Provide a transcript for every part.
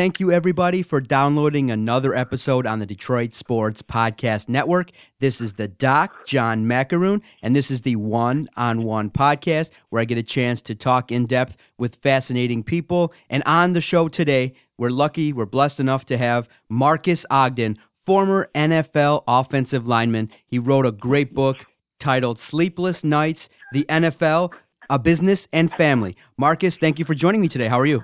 Thank you, everybody, for downloading another episode on the Detroit Sports Podcast Network. This is the Doc, John Macaroon, and this is the One on One podcast where I get a chance to talk in depth with fascinating people. And on the show today, we're lucky, we're blessed enough to have Marcus Ogden, former NFL offensive lineman. He wrote a great book titled Sleepless Nights, the NFL, a Business and Family. Marcus, thank you for joining me today. How are you?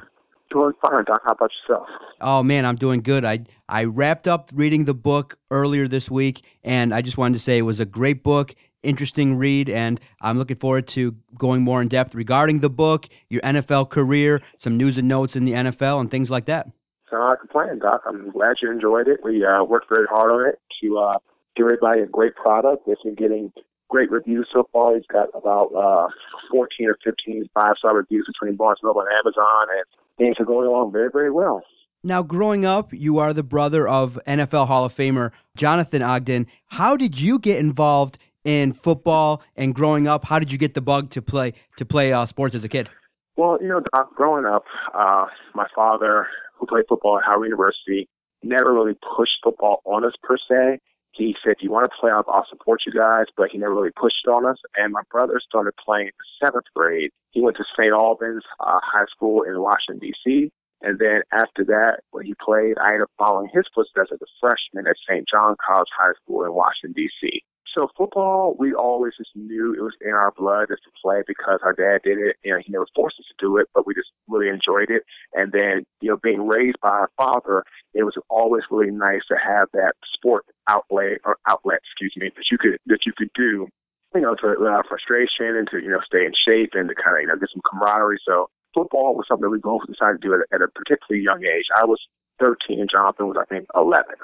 Doing fine, Doc. How about yourself? Oh man, I'm doing good. I I wrapped up reading the book earlier this week, and I just wanted to say it was a great book, interesting read, and I'm looking forward to going more in depth regarding the book, your NFL career, some news and notes in the NFL, and things like that. So I complain, Doc. I'm glad you enjoyed it. We uh, worked very hard on it to uh, give everybody a great product. It's been getting great reviews so far. He's got about uh, 14 or 15 five star reviews between Barnes Noble and Amazon, and things are going along very, very well. Now, growing up, you are the brother of NFL Hall of Famer Jonathan Ogden. How did you get involved in football and growing up? How did you get the bug to play to play uh, sports as a kid? Well, you know, growing up, uh, my father, who played football at Howard University, never really pushed football on us per se he said, you want to play, I'll support you guys, but he never really pushed on us. And my brother started playing in seventh grade. He went to St. Albans uh, High School in Washington, D.C. And then after that, when he played, I ended up following his footsteps as a freshman at St. John College High School in Washington, D.C. So football, we always just knew it was in our blood just to play because our dad did it. You know, he never forced us to do it, but we just really enjoyed it. And then, you know, being raised by our father, it was always really nice to have that sport outlet or outlet, excuse me, that you could that you could do, you know, to let out frustration and to you know stay in shape and to kind of you know get some camaraderie. So football was something we both decided to do at, at a particularly young age. I was 13, and Jonathan was I think 11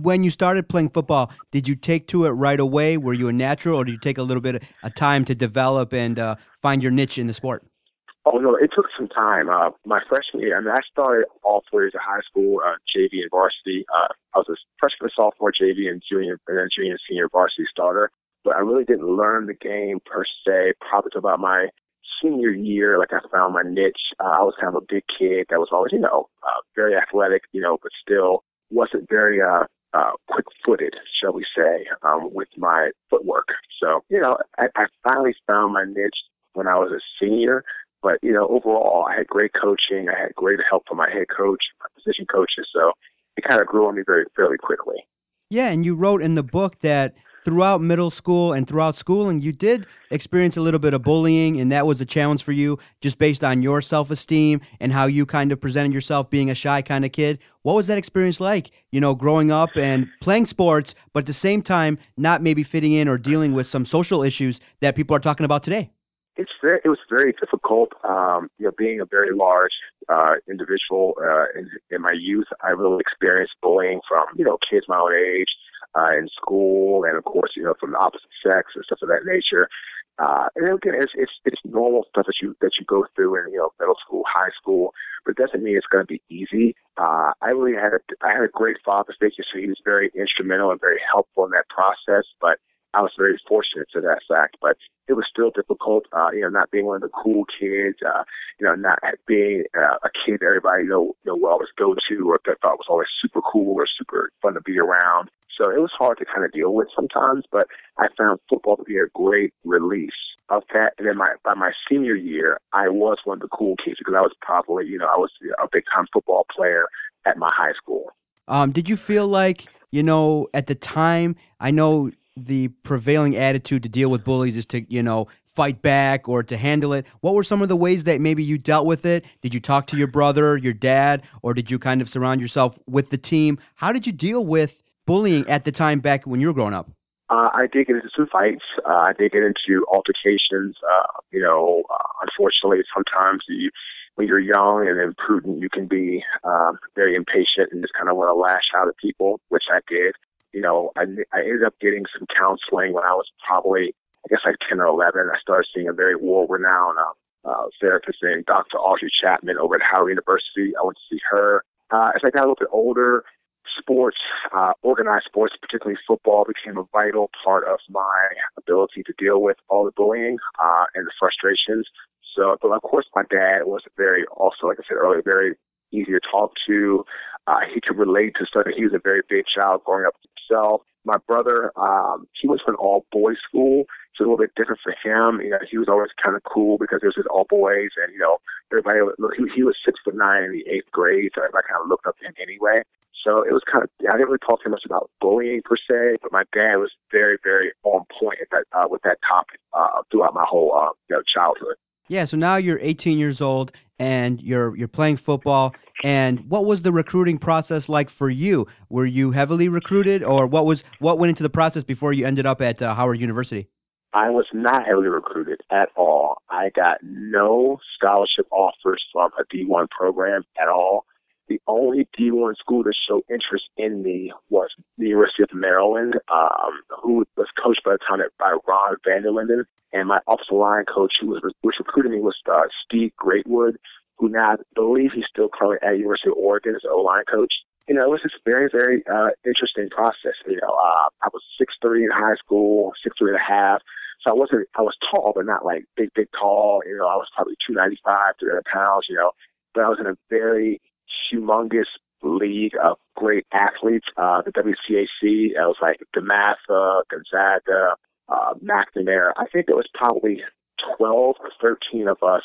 when you started playing football, did you take to it right away? Were you a natural, or did you take a little bit of time to develop and uh, find your niche in the sport? Oh no, it took some time. Uh, my freshman year, I mean, I started all four years of high school, uh, JV and varsity. Uh, I was a freshman, sophomore, JV, and junior, and then junior and senior varsity starter. But I really didn't learn the game per se. Probably until about my senior year, like I found my niche. Uh, I was kind of a big kid that was always, you know, uh, very athletic, you know, but still wasn't very uh, uh, quick-footed, shall we say, um, with my footwork. So, you know, I, I finally found my niche when I was a senior. But you know, overall, I had great coaching. I had great help from my head coach, my position coaches. So it kind of grew on me very fairly quickly. Yeah, and you wrote in the book that throughout middle school and throughout schooling, you did experience a little bit of bullying, and that was a challenge for you just based on your self esteem and how you kind of presented yourself being a shy kind of kid. What was that experience like, you know, growing up and playing sports, but at the same time, not maybe fitting in or dealing with some social issues that people are talking about today? It's very, it was very difficult. Um, you know, being a very large uh, individual uh, in, in my youth, I really experienced bullying from you know kids my own age uh, in school, and of course, you know, from the opposite sex and stuff of that nature. Uh, and again, it's, it's it's normal stuff that you that you go through in you know middle school, high school, but it doesn't mean it's going to be easy. Uh, I really had a I had a great father figure, so he was very instrumental and very helpful in that process. But I was very fortunate to that fact, but it was still difficult. Uh, you know, not being one of the cool kids, uh, you know, not being uh, a kid that everybody know, you know will always go to or that thought was always super cool or super fun to be around. So it was hard to kind of deal with sometimes, but I found football to be a great release of that. And then my by my senior year, I was one of the cool kids because I was probably, you know, I was a big time football player at my high school. Um, did you feel like, you know, at the time, I know the prevailing attitude to deal with bullies is to, you know, fight back or to handle it. What were some of the ways that maybe you dealt with it? Did you talk to your brother, your dad, or did you kind of surround yourself with the team? How did you deal with bullying at the time back when you were growing up? Uh, I did get into fights. Uh, I did get into altercations. Uh, you know, uh, unfortunately, sometimes you, when you're young and imprudent, you can be um, very impatient and just kind of want to lash out at people, which I did you know, I, I ended up getting some counseling when I was probably, I guess like 10 or 11. I started seeing a very world-renowned uh, uh, therapist named Dr. Audrey Chapman over at Howard University. I went to see her. Uh, as I got a little bit older, sports, uh, organized sports, particularly football, became a vital part of my ability to deal with all the bullying uh, and the frustrations. So, but of course, my dad was very, also, like I said earlier, very easy to talk to. Uh, he could relate to stuff. He was a very big child growing up himself. My brother, um, he went to an all boys school, so a little bit different for him. You know, he was always kind of cool because it was just all boys, and you know, everybody. He, he was six foot nine in the eighth grade, so everybody kind of looked up to him anyway. So it was kind of, I didn't really talk too much about bullying per se, but my dad was very, very on point at that, uh, with that topic uh, throughout my whole uh, you know, childhood. Yeah, so now you're 18 years old and you're you're playing football. And what was the recruiting process like for you? Were you heavily recruited, or what was what went into the process before you ended up at uh, Howard University? I was not heavily recruited at all. I got no scholarship offers from a D1 program at all. The only D1 school to show interest in me was the University of Maryland, um, who was coached by the time by Ron Vanderlinden. And my offensive line coach, who was, which recruited me, was uh, Steve Greatwood, who now I believe he's still currently at University of Oregon as an O-line coach. You know, it was just a very, very uh, interesting process. You know, uh, I was six three in high school, six three and a half. So I wasn't, I was tall, but not like big, big tall. You know, I was probably 295, 300 pounds, you know, but I was in a very humongous league of great athletes. Uh, the WCAC, it was like DeMatha, Gonzaga, uh, McNamara. I think it was probably 12 or 13 of us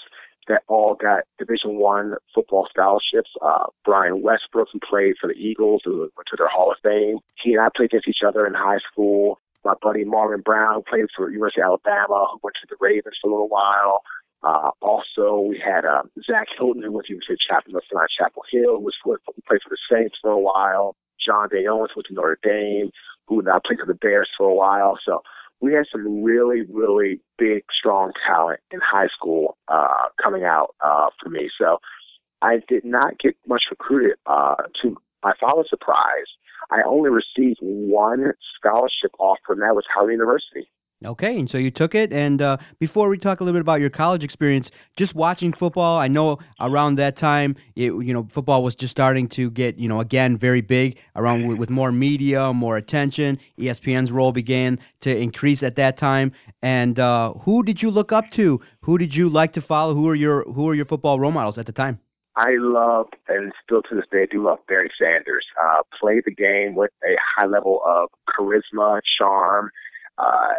that all got Division One football scholarships. Uh, Brian Westbrook, who played for the Eagles, who went to their Hall of Fame. He and I played against each other in high school. My buddy Marvin Brown, played for University of Alabama, who went to the Ravens for a little while. Uh, also, we had uh, Zach Hilton, who to University of Chapel, North Chapel Hill, who was for, who played for the Saints for a while. John Day Owens went to Notre Dame, who now played for the Bears for a while. So we had some really, really big, strong talent in high school uh, coming out uh, for me. So I did not get much recruited. Uh, to my father's surprise, I only received one scholarship offer, and that was Howard University. Okay, and so you took it. And uh, before we talk a little bit about your college experience, just watching football, I know around that time, it, you know, football was just starting to get, you know, again very big around with, with more media, more attention. ESPN's role began to increase at that time. And uh, who did you look up to? Who did you like to follow? Who are your Who are your football role models at the time? I love, and still to this day, I do love Barry Sanders. Uh, played the game with a high level of charisma, charm uh,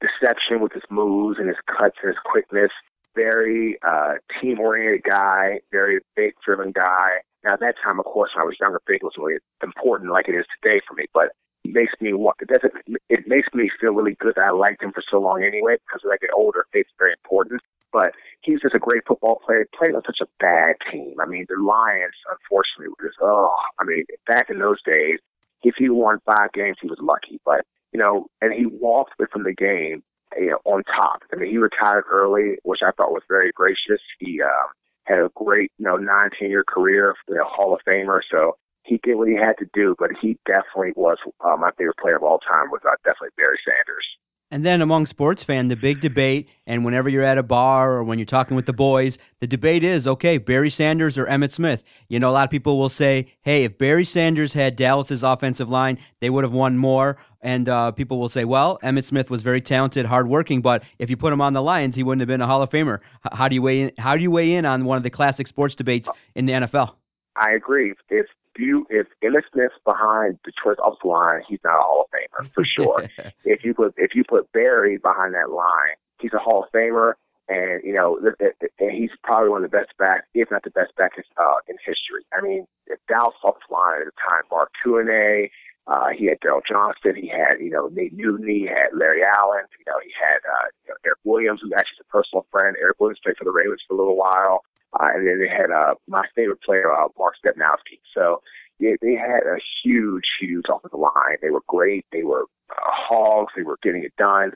deception with his moves and his cuts and his quickness. Very uh, team oriented guy, very big driven guy. Now, at that time, of course, when I was younger, big was really important like it is today for me, but it makes me want, it doesn't, it makes me feel really good that I liked him for so long anyway, because as I get older, faith's very important. But he's just a great football player, played on such a bad team. I mean, the Lions, unfortunately, were just, oh, I mean, back in those days, if he won five games, he was lucky. But you know, and he walked away from the game you know, on top. I mean, he retired early, which I thought was very gracious. He uh, had a great, you know, nine, ten year career, you know, Hall of Famer. So he did what he had to do, but he definitely was uh, my favorite player of all time. Was uh, definitely Barry Sanders. And then among sports fans, the big debate, and whenever you're at a bar or when you're talking with the boys, the debate is okay, Barry Sanders or Emmitt Smith. You know, a lot of people will say, hey, if Barry Sanders had Dallas's offensive line, they would have won more. And uh, people will say, well, Emmitt Smith was very talented, hardworking, but if you put him on the Lions, he wouldn't have been a Hall of Famer. How do you weigh in? How do you weigh in on one of the classic sports debates in the NFL? I agree. If you if Emmitt Smith's behind Detroit's offensive line, he's not a Hall of Famer for sure. if you put if you put Barry behind that line, he's a Hall of Famer, and you know, and he's probably one of the best backs, if not the best back uh, in history. I mean, if Dallas offensive line at the time, Mark Tuinei, uh, he had Daryl Johnston, he had you know Nate Newton, he had Larry Allen, you know, he had uh, you know, Erik Williams, who's actually a personal friend. Erik Williams played for the Ravens for a little while. Uh, and then they had uh, my favorite player, uh, Mark Stepnoski. So yeah, they had a huge, huge offensive line. They were great. They were uh, hogs. They were getting it done.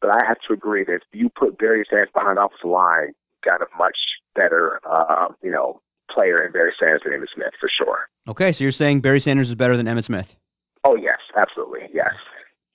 But I have to agree that if you put Barry Sanders behind the offensive line, got a much better, uh, you know, player in Barry Sanders than Emmitt Smith for sure. Okay, so you're saying Barry Sanders is better than Emmitt Smith? Oh yes, absolutely, yes.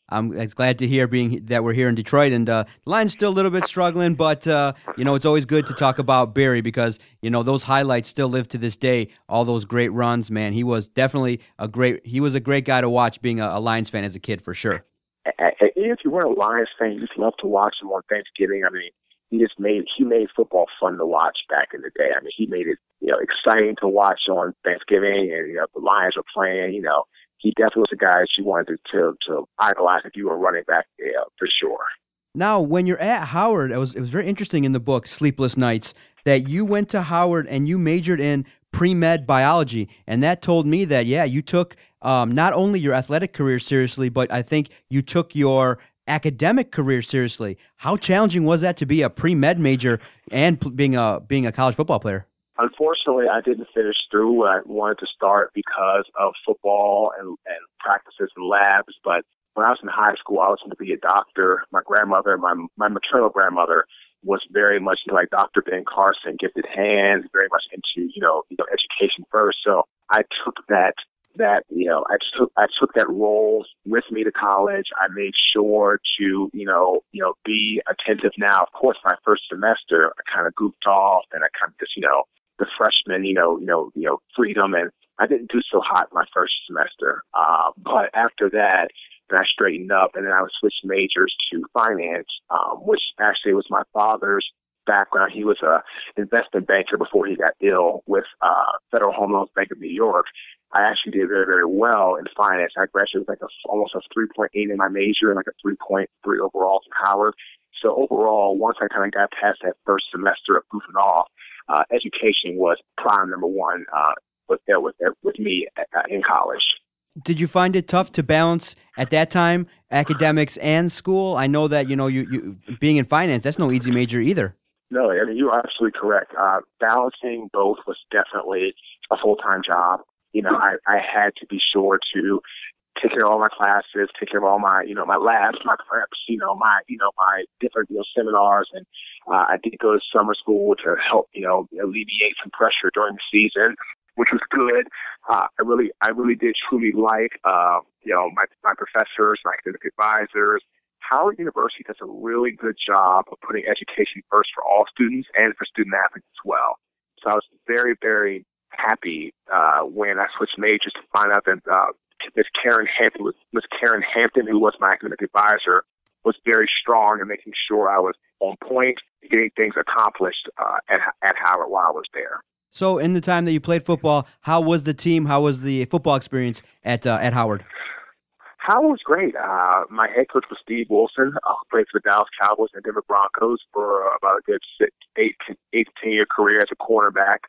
I'm glad to hear being that we're here in Detroit, and uh, the line's still a little bit struggling, but uh, you know it's always good to talk about Barry because you know those highlights still live to this day. All those great runs, man. He was definitely a great. He was a great guy to watch, being a, a Lions fan as a kid for sure. If you weren't a Lions fan, you just love to watch him on Thanksgiving. I mean, he just made he made football fun to watch back in the day. I mean, he made it you know exciting to watch on Thanksgiving, and you know the Lions were playing. You know, he definitely was a guy she wanted to to idolize if you were running back yeah, for sure. Now, when you're at Howard, it was it was very interesting in the book Sleepless Nights that you went to Howard and you majored in pre med biology, and that told me that yeah, you took um, not only your athletic career seriously, but I think you took your academic career seriously. How challenging was that to be a pre med major and being a being a college football player? Unfortunately, I didn't finish through what I wanted to start because of football and, and practices and labs. But when I was in high school, I was going to be a doctor. My grandmother, my my maternal grandmother, was very much like Dr. Ben Carson, gifted hands, very much into you know you know education first. So I took that that you know I took I took that role with me to college. I made sure to you know you know be attentive. Now, of course, my first semester I kind of goofed off and I kind of just you know the freshman you know you know you know freedom and I didn't do so hot my first semester. Uh, but after that, then I straightened up and then I switched majors to finance, um, which actually was my father's background. He was a investment banker before he got ill with uh, Federal Home Loans Bank of New York. I actually did very, very well in finance. I graduated with like a, almost a 3.8 in my major and like a 3.3 overall from Howard. So overall, once I kind of got past that first semester of goofing off, uh, education was prime number one uh, with, uh, with, with me uh, in college. Did you find it tough to balance at that time academics and school? I know that you know you, you being in finance that's no easy major either. No, I mean you're absolutely correct. Uh, balancing both was definitely a full time job you know, I, I had to be sure to take care of all my classes, take care of all my, you know, my labs, my preps, you know, my, you know, my different, you know, seminars. And uh, I did go to summer school to help, you know, alleviate some pressure during the season, which was good. Uh, I really, I really did truly like, uh, you know, my, my professors, my academic advisors. Howard University does a really good job of putting education first for all students and for student athletes as well. So I was very, very happy uh, when I switched majors to find out that uh, Miss Karen Hampton was Miss Karen Hampton, who was my academic advisor, was very strong in making sure I was on point, getting things accomplished uh, at at Howard while I was there. So, in the time that you played football, how was the team? How was the football experience at uh, at Howard? Howard was great. Uh, my head coach was Steve Wilson, uh, played for the Dallas Cowboys and Denver Broncos for about a good six, eight, eight, ten year career as a cornerback.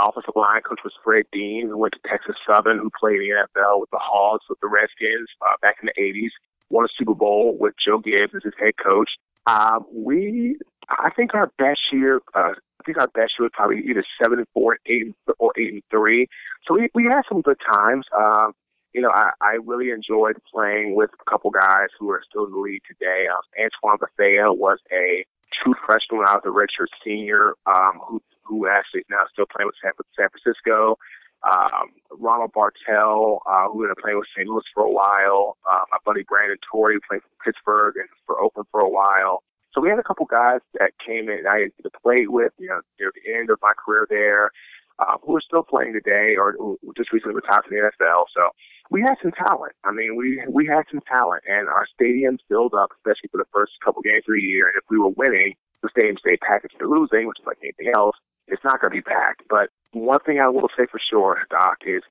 Offensive line coach was Fred Dean, who went to Texas Southern, who played in the NFL with the Hogs, with the Redskins uh, back in the 80s. Won a Super Bowl with Joe Gibbs as his head coach. Uh, we, I think our best year, uh, I think our best year was probably either seven and four, eight or eight and. So we we had some good times. Uh, you know, I, I really enjoyed playing with a couple guys who are still in the league today. Uh, Antoine Bethea was a true freshman when I was a redshirt senior, um, who who actually is now still playing with San, San Francisco. Um, Ronald Bartell, uh, who ended up playing with St. Louis for a while. Uh, my buddy Brandon Torrey, playing for Pittsburgh and for Oakland for a while. So we had a couple guys that came in I had played with, you know, near the end of my career there, uh, who are still playing today or who just recently retired from the NFL. So we had some talent. I mean, we we had some talent, and our stadium filled up, especially for the first couple games of the year. And if we were winning, the stadium stayed packed. If you're losing, which is like anything else, it's not going to be packed. But one thing I will say for sure, Doc, is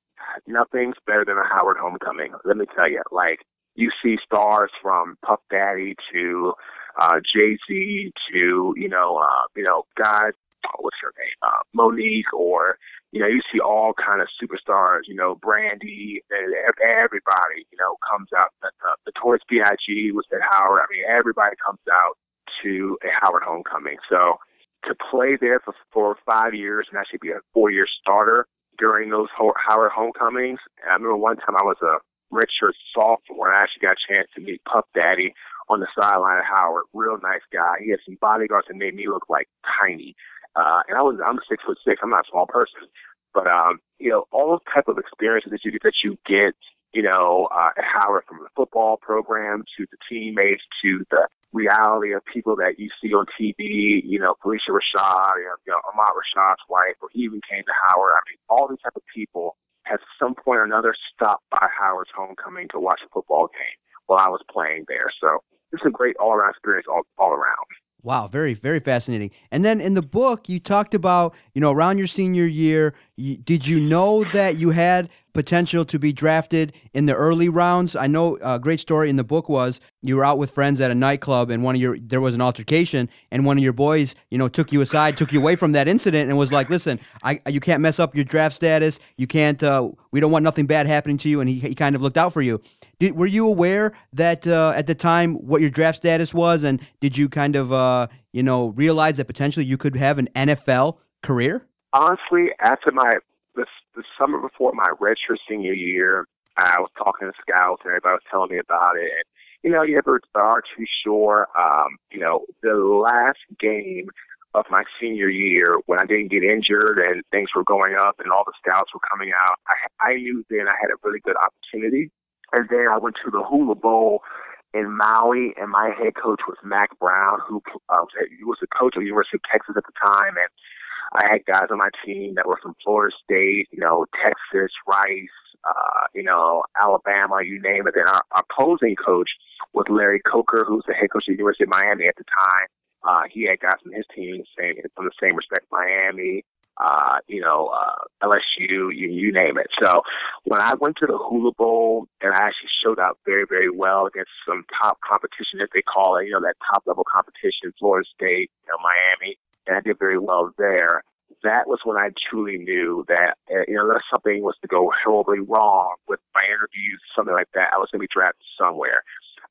nothing's better than a Howard homecoming. Let me tell you, like you see stars from Puff Daddy to uh, Jay Z to you know uh, you know guys. Oh, what's her name? Uh, Mo'Nique or you know, you see all kind of superstars, you know, Brandy, and everybody, you know, comes out. The, the, the Notorious B.I.G. was at Howard. I mean, everybody comes out to a Howard homecoming. So to play there for, for five years and actually be a four year starter during those Howard homecomings. I remember one time I was a redshirt sophomore and I actually got a chance to meet Puff Daddy on the sideline of Howard. Real nice guy. He had some bodyguards that made me look like tiny. Uh, and I was, I'm six foot six. I'm not a small person, but, um, you know, all those type of experiences that you get, that you get, you know, uh, Howard from the football program to the teammates to the reality of people that you see on TV, you know, Phylicia Rashad, you know, Ahmad Rashad's wife, or he even came to Howard. I mean, all these type of people at some point or another stopped by Howard's homecoming to watch a football game while I was playing there. So it's a great all around experience all, all around. Wow, very, very fascinating. And then in the book, you talked about, you know, around your senior year, you, did you know that you had potential to be drafted in the early rounds? I know a great story in the book was you were out with friends at a nightclub and one of your there was an altercation and one of your boys, you know, took you aside, took you away from that incident and was like, "Listen, I you can't mess up your draft status. You can't uh, we don't want nothing bad happening to you." And he, he kind of looked out for you. Did, were you aware that uh, at the time what your draft status was, and did you kind of uh, you know realize that potentially you could have an NFL career? Honestly, after my the, summer before my redshirt senior year, I was talking to scouts and everybody was telling me about it. And you know, you ever are too sure? Um, you know, the last game of my senior year when I didn't get injured and things were going up and all the scouts were coming out, I, I knew then I had a really good opportunity and then I went to the Hula Bowl in Maui, and my head coach was Mack Brown, who uh, was the coach of the University of Texas at the time. And I had guys on my team that were from Florida State, you know, Texas, Rice, uh, you know, Alabama, you name it. Then our, our opposing coach was Larry Coker, who's the head coach of the University of Miami at the time. Uh, he had guys from his team same, from the same respect Miami, uh, you know, uh, LSU, you, you name it. So when I went to the Hula Bowl and I actually showed up very, very well against some top competition, as they call it, you know, that top level competition, Florida State, you know, Miami, and I did very well there. That was when I truly knew that, uh, you know, unless something was to go horribly wrong with my interviews, something like that, I was going to be drafted somewhere.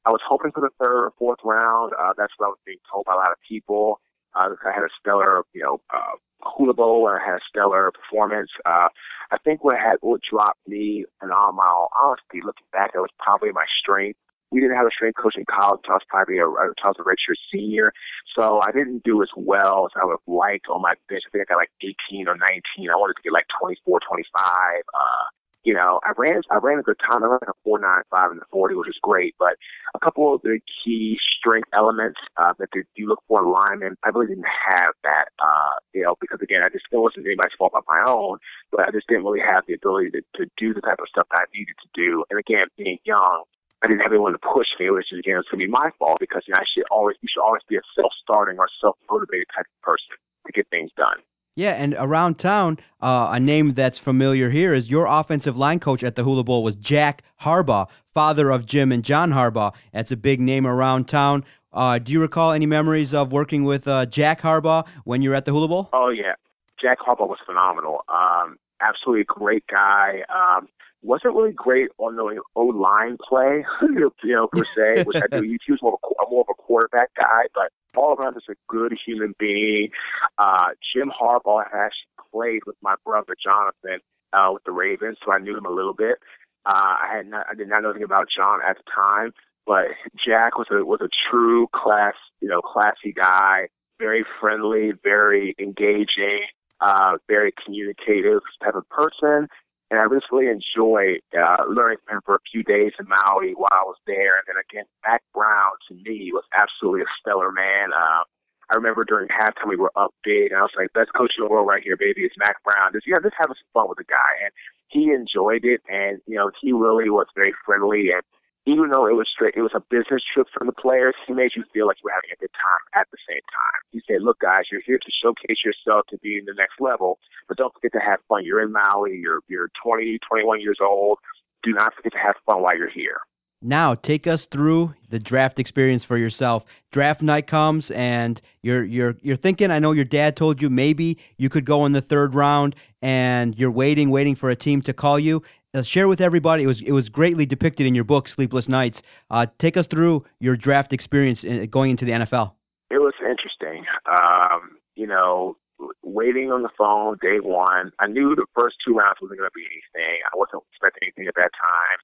I was hoping for the third or fourth round. Uh, that's what I was being told by a lot of people. Uh, I had a stellar, you know, uh, Hula Bowl and I had a stellar performance. Uh, I think what had what dropped me, and all my honesty, looking back, it was probably my strength. We didn't have a strength coach in college. I was probably I was a redshirt senior, so I didn't do as well as I would have liked on my bench. I think I got like 18 or 19. I wanted to get like 24, 25. Uh, you know, I ran I ran a good time. I ran a four nine five in the forty, which is great. But a couple of the key strength elements uh, that you look for in linemen, I really didn't have that. Uh, you know, because again, I just it wasn't anybody's fault but my own, but I just didn't really have the ability to, to do the type of stuff that I needed to do. And again, being young, I didn't have anyone to push me, which is again it's gonna be my fault because you know I should always you should always be a self starting or self motivated type of person to get things done. Yeah, and around town, uh, a name that's familiar here is your offensive line coach at the Hula Bowl was Jack Harbaugh, father of Jim and John Harbaugh. That's a big name around town. Uh, do you recall any memories of working with uh, Jack Harbaugh when you were at the Hula Bowl? Oh yeah, Jack Harbaugh was phenomenal. Um, absolutely great guy. Um, wasn't really great on the O line play, you know, per se, which I do. He was more of a, more of a quarterback guy, but all around just a good human being. Uh, Jim Harbaugh actually played with my brother Jonathan uh, with the Ravens, so I knew him a little bit. Uh, I had not, I did not know anything about John at the time, but Jack was a was a true class, you know, classy guy, very friendly, very engaging, uh, very communicative type of person. And I really enjoyed uh, learning from him for a few days in Maui while I was there. And then again, Mack Brown to me was absolutely a stellar man. Uh, I remember during halftime we were up big, and I was like, "Best coach in the world right here, baby. It's Mack Brown." Just yeah, just having some fun with the guy, and he enjoyed it, and you know, he really was very friendly and even though it was straight, it was a business trip for the players. He made you feel like you were having a good time at the same time. He said, "Look, guys, you're here to showcase yourself to be in the next level, but don't forget to have fun. You're in Maui. You're you're 20, 21 years old. Do not forget to have fun while you're here." Now, take us through the draft experience for yourself. Draft night comes, and you're you're you're thinking. I know your dad told you maybe you could go in the third round, and you're waiting, waiting for a team to call you uh, share with everybody. It was it was greatly depicted in your book, Sleepless Nights. Uh, take us through your draft experience in, going into the NFL. It was interesting. Um, you know, waiting on the phone day one. I knew the first two rounds wasn't going to be anything. I wasn't expecting anything at that time.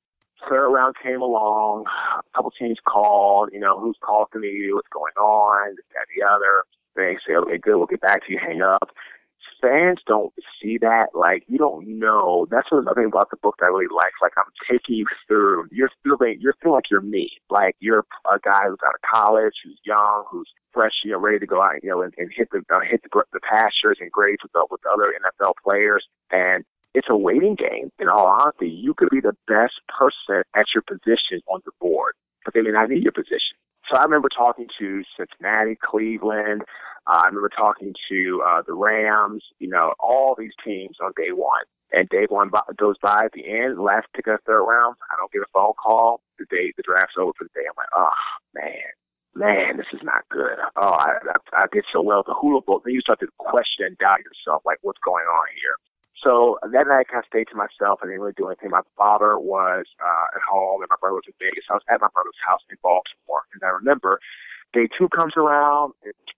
Third round came along. A couple teams called. You know, who's calling you, What's going on? This, that, the other. They say, okay, good. We'll get back to you. Hang up fans don't see that. Like you don't know. That's what another thing about the book that I really like. Like I'm taking you through. You're feeling you're feeling like you're me. Like you're a guy who's out of college, who's young, who's fresh, you know, ready to go out, you know, and, and hit the uh, hit the, the pastures and grades with the, with the other NFL players. And it's a waiting game. In all honesty, you could be the best person at your position on the board, but they may not need your position. So I remember talking to Cincinnati, Cleveland. Uh, I remember talking to uh, the Rams. You know, all these teams on day one. And day one goes by at the end, last pick of the third round. I don't get a phone call. The day the draft's over for the day. I'm like, oh man, man, this is not good. Oh, I, I, I did so well at the hula bowl. Then you start to question and doubt yourself, like, what's going on here? So that night, I kind of stayed to myself. I didn't really do anything. My father was uh, at home, and my brother was in Vegas. I was at my brother's house in Baltimore, and I remember day two comes around.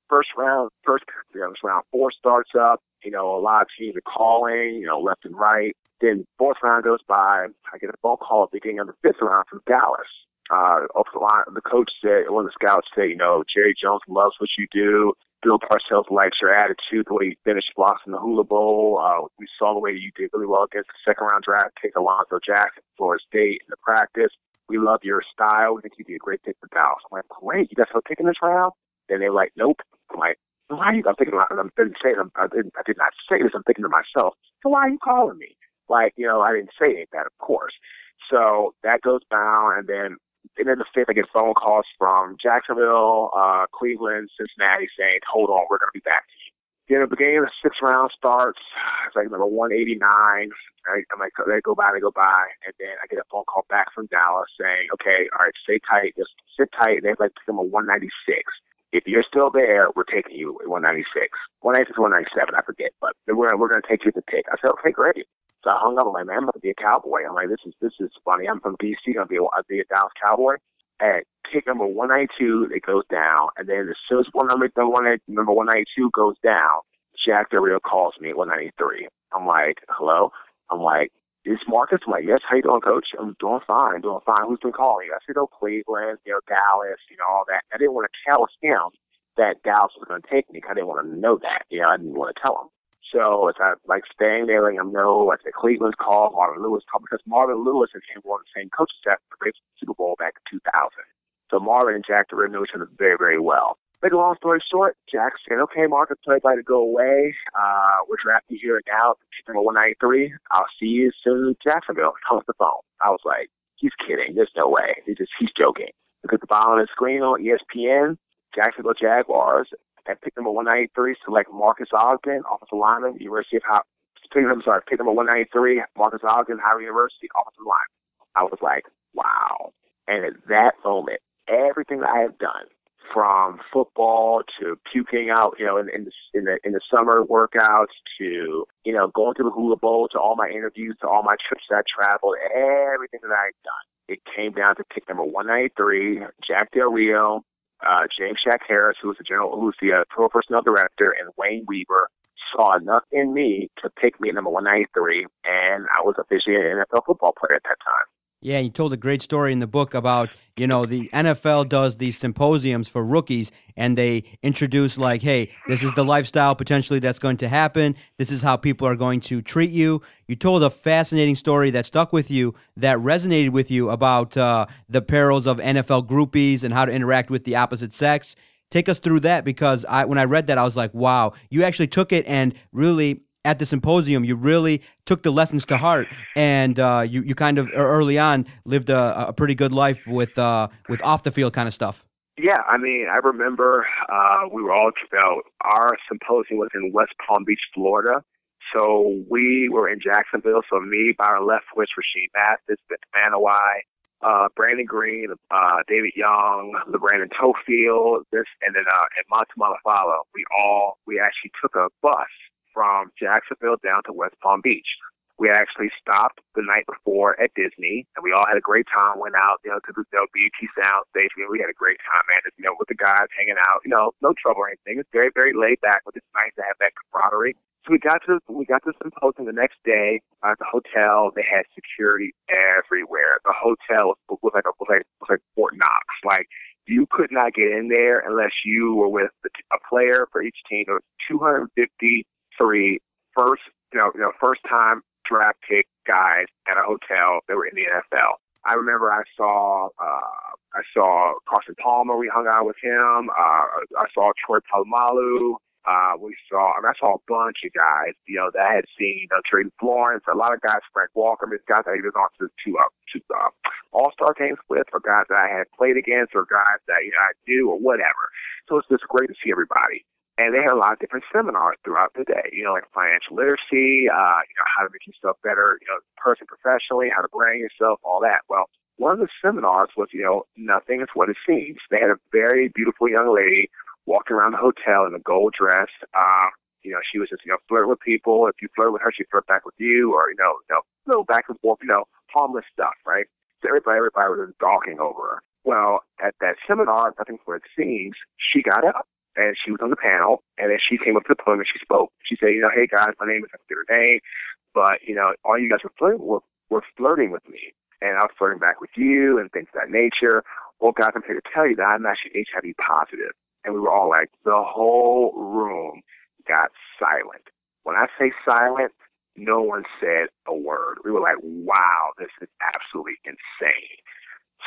First round, first you know, round four starts up. You know, a lot of teams are calling, you know, left and right. Then fourth round goes by. I get a phone call at the beginning of the fifth round from Dallas uh, the coach said, one of the scouts said, you know, Jerry Jones loves what you do. Bill Parcells likes your attitude, the way you finished blocks in the Hula Bowl. Uh, we saw the way you did really well against the second round draft pick, Alonzo Jackson, Florida State, in the practice. We love your style. We think you'd be a great pick for Dallas. I'm like, great. You guys still picking this round? Then they're like, nope. I'm like, why are you? I'm thinking, I didn't say, I didn't, I did not say this. I'm thinking to myself, so why are you calling me? Like, you know, I didn't say that, of course. So that goes down, and then then the fifth, I get phone calls from Jacksonville, uh, Cleveland, Cincinnati saying, hold on, we're going to be back to you. The beginning of the sixth round starts. It's like number 189. I, I'm like, they go by, they go by. And then I get a phone call back from Dallas saying, okay, all right, stay tight, just sit tight. And they like pick them a 196. If you're still there, we're taking you at 196. 196 197, I forget, but we're, we're going to take you to the pick. I said, okay, great. So I hung up. I'm like, man, I'm going to be a cowboy. I'm like, this is this is funny. I'm from DC. To be I'll be a Dallas Cowboy. At pick number 192, it goes down. And then as soon as one number, number 192 goes down, Jack Del calls me at 193. I'm like, hello? I'm like, is Marcus? I'm like, yes, how you doing, coach? I'm doing fine, doing fine. Who's been calling you? I said, oh, Cleveland, you know, Dallas, you know, all that. I didn't want to tell him that Dallas was going to take me. I didn't want to know that. You know, I didn't want to tell him. So it's not like staying there, letting them know, like the Cleveland's call, Marvin Lewis call, because Marvin Lewis and him were on the same coaching staff for the Super Bowl back in 2000. So Marvin and Jack Del Rio knew each other very, very well. Make a long story short, Jack said, okay, Marcus by to go away. Uh, we're drafting here and now, number 193. I'll see you soon in Jacksonville. Hung up the phone. I was like, he's kidding. There's no way. He's just, he's joking. At the bottom of the screen on ESPN, Jacksonville Jaguars at pick number 193, select Marcus Ogden, offensive lineman, University of Howard. I'm sorry, pick number 193, Marcus Ogden, Howard University, offensive line. I was like, wow. And at that moment, everything that I had done, from football to puking out, you know, in, in the in the in the summer workouts to you know going to the hula bowl to all my interviews to all my trips that I traveled, everything that I had done, it came down to pick number 193, Jack Del Rio, uh, James Shack Harris, who was the general, who's the uh, pro personnel director, and Wayne Weaver saw enough in me to pick me at number 193, and I was officially an NFL football player at that time. Yeah, you told a great story in the book about, you know, the NFL does these symposiums for rookies and they introduce, like, hey, this is the lifestyle potentially that's going to happen. This is how people are going to treat you. You told a fascinating story that stuck with you, that resonated with you about uh, the perils of NFL groupies and how to interact with the opposite sex. Take us through that because I, when I read that, I was like, wow, you actually took it and really at the symposium, you really took the lessons to heart, and uh, you you kind of early on lived a, a pretty good life with uh, with off the field kind of stuff. Yeah, I mean, I remember uh, we were all about our symposium was in West Palm Beach, Florida. So we were in Jacksonville. So me, Byron Leftwich, Rashean Mathis, Ben Manuwai, uh, Brandon Green, uh, David Young, LaBrandon Toefield, this, and then uh, and Monty Malafalo. We all we actually took a bus from Jacksonville down to West Palm Beach. We actually stopped the night before at Disney, and we all had a great time. Went out, you know, to the you know, BET Sound Stage. We had a great time, man. You know, with the guys hanging out. You know, no trouble or anything. It's very, very laid back, but it's nice to have that camaraderie. So we got to we got to the symposium the next day at the hotel. They had security everywhere. The hotel was, was like a, was like was like Fort Knox. Like you could not get in there unless you were with a player for each team. There was 250 three first, you know, you know, first time draft pick guys at a hotel that were in the NFL. I remember I saw uh, I saw Carson Palmer. We hung out with him. Uh, I saw Troy Polamalu. Uh, we saw, I, mean, I saw a bunch of guys, you know, that I had seen, know, Trey Florence, a lot of guys, Frank Walker, I mean, guys I either gone to, to, uh, to uh, All-Star games with, or guys that I had played against, or guys that, you know, I knew, or whatever. So it's just great to see everybody. And they had a lot of different seminars throughout the day, you know, like financial literacy, uh, you know, how to make yourself better, you know, person professionally, how to brand yourself, all that. Well, one of the seminars was, you know, nothing is what it seems. They had a very beautiful young lady walking around the hotel in a gold dress. Uh, you know, she was just, you know, flirt with people. If you flirt with her, she flirt back with you, or you know, you know, little back and forth, you know, harmless stuff, right? So everybody, everybody was gawking over her. Well, at that seminar, nothing for it seems, she got up and she was on the panel, and then she came up to the podium and she spoke. She said, you know, hey guys, my name is I forget her name, but you know, all you guys were flirting were, were flirting with me, and I was flirting back with you and things of that nature. Well, guys, I'm here to tell you that I'm actually HIV positive and we were all like, the whole room got silent. When I say silent, no one said a word. We were like, wow, this is absolutely insane.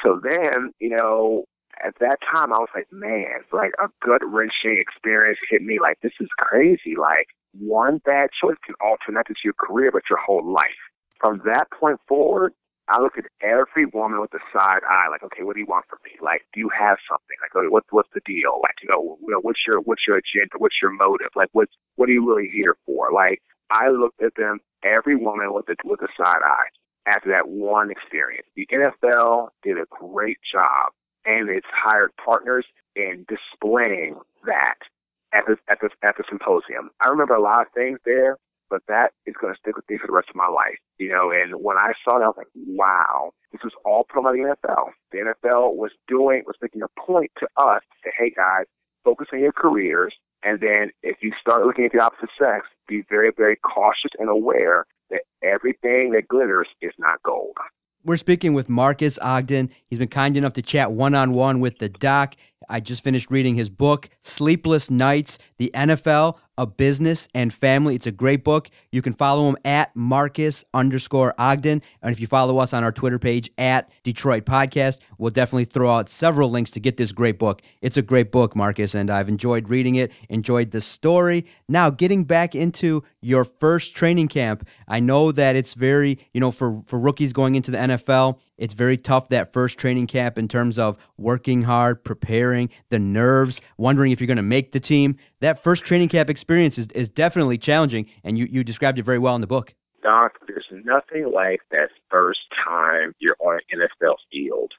So then, you know, at that time, I was like, man, like a gut wrenching experience hit me. Like, this is crazy. Like, one bad choice can alter not just your career, but your whole life. From that point forward, I look at every woman with a side eye, like, okay, what do you want from me? Like, do you have something? Like, okay, what's what's the deal? Like, you know, what's your what's your agenda? What's your motive? Like, what's what are you really here for? Like, I looked at them, every woman with a with a side eye after that one experience. The NFL did a great job, and it's hired partners in displaying that at the at the at the symposium. I remember a lot of things there but that is going to stick with me for the rest of my life. You know, and when I saw that, I was like, wow, this was all put on by the NFL. The NFL was doing, was making a point to us to say, hey guys, focus on your careers. And then if you start looking at the opposite sex, be very, very cautious and aware that everything that glitters is not gold. We're speaking with Marcus Ogden. He's been kind enough to chat one on one with the doc. I just finished reading his book, Sleepless Nights The NFL, a business and family. It's a great book. You can follow him at Marcus underscore Ogden. And if you follow us on our Twitter page at Detroit Podcast, we'll definitely throw out several links to get this great book. It's a great book, Marcus, and I've enjoyed reading it, enjoyed the story. Now, getting back into your first training camp, I know that it's very, you know, for, for rookies going into the NFL, it's very tough that first training camp in terms of working hard, preparing, the nerves, wondering if you're going to make the team. That first training camp experience is, is definitely challenging, and you, you described it very well in the book. Doc, there's nothing like that first time you're on an NFL field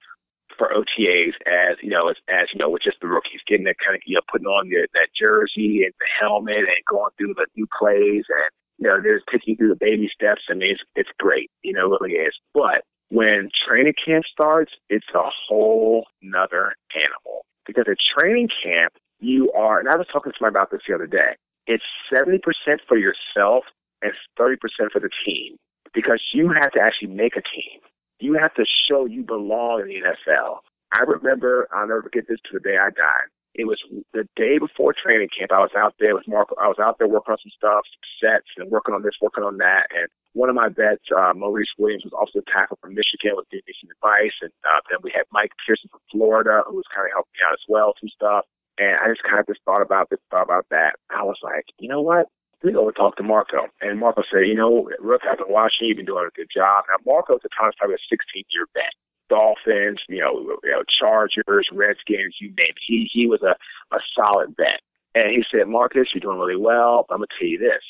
for OTAs as you know as, as you know with just the rookies getting that kind of you know putting on that jersey and the helmet and going through the new plays and you know they're taking through the baby steps. I mean it's it's great, you know, it really is. But when training camp starts, it's a whole nother animal. Because at training camp, you are, and I was talking to somebody about this the other day, it's 70% for yourself and 30% for the team. Because you have to actually make a team. You have to show you belong in the NFL. I remember, I'll never forget this to the day I died. It was the day before training camp. I was out there with Mark. I was out there working on some stuff, some sets, and working on this, working on that. And one of my vets, uh, Maurice Williams, was also a tackle from Michigan, was giving me some advice. And uh, then we had Mike Pearson from Florida, who was kind of helping me out as well, some stuff. And I just kind of just thought about this, thought about that. I was like, you know what? Me go talk to Marco. And Marco said, you know, Rook, I've been watching you, you've been doing a good job. Now, Marco at the time was probably a 16 year vet. Dolphins, you know, you know, Chargers, Redskins, you name it. He he was a, a solid vet. And he said, Marcus, you're doing really well, but I'm gonna tell you this.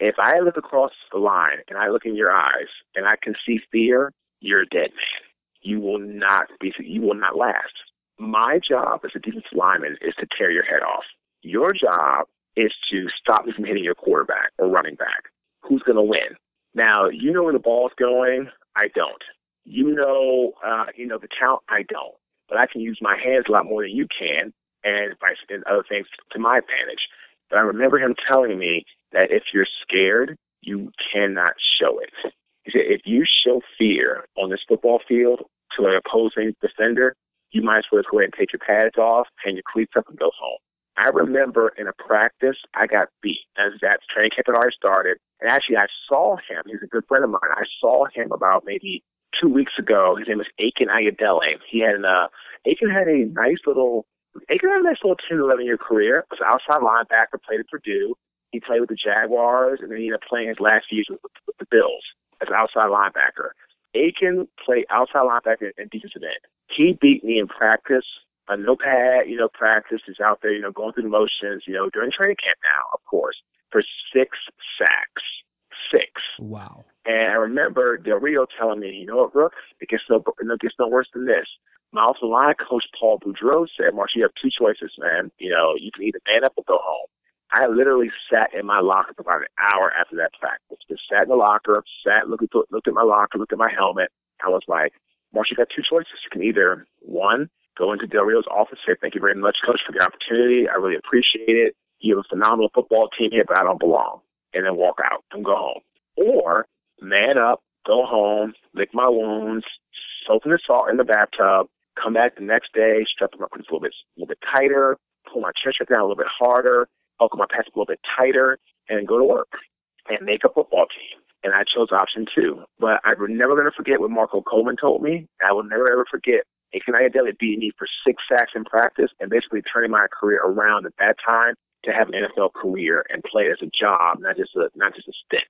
If I look across the line and I look in your eyes and I can see fear, you're a dead man. You will not be you will not last. My job as a defensive lineman is to tear your head off. Your job is to stop me from hitting your quarterback or running back. Who's gonna win? Now, you know where the ball's going. I don't. You know, uh, you know the count. I don't, but I can use my hands a lot more than you can, and vice and other things to my advantage. But I remember him telling me that if you're scared, you cannot show it. He said if you show fear on this football field to an opposing defender, you might as well go ahead and take your pads off, hang your cleats up, and go home. I remember in a practice, I got beat. As that training camp had already started. And actually, I saw him. He's a good friend of mine. I saw him about maybe two weeks ago. His name was Akin Ayodele. He had uh, Akin had a nice little Akin had a nice little 10, 11 year career. Was outside linebacker, played at Purdue. He played with the Jaguars, and then he ended up playing his last years with, with the Bills as an outside linebacker. Akin played outside linebacker and defensive end. He beat me in practice. A no pad, you know, practice. is out there, you know, going through the motions, you know, during training camp now, of course, for six sacks. Six. Wow. And I remember Del Rio telling me, you know what, Brooke, it gets no, it gets no worse than this. My offensive line coach Paul Boudreau said, Marsh, you have two choices, man. You know, you can either man up or go home. I literally sat in my locker for about an hour after that practice. Just sat in the locker, sat, looked at, looked at my locker, looked at my helmet. I was like, Marsh, you got two choices. You can either, one, go into Del Rio's office, say, thank you very much, coach, for the opportunity. I really appreciate it. You have a phenomenal football team here, but I don't belong. And then walk out and go home. Or man up, go home, lick my wounds, soak in the salt in the bathtub, come back the next day, strap my cleats a little bit, a little bit tighter, pull my chest down a little bit harder, buckle my pants a little bit tighter, and go to work and make a football team. And I chose option two. But I'm never going to forget what Marco Coleman told me. I will never ever forget Akin Ayodele beating me for six sacks in practice and basically turning my career around at that time to have an NFL career and play as a job, not just a not just a stick.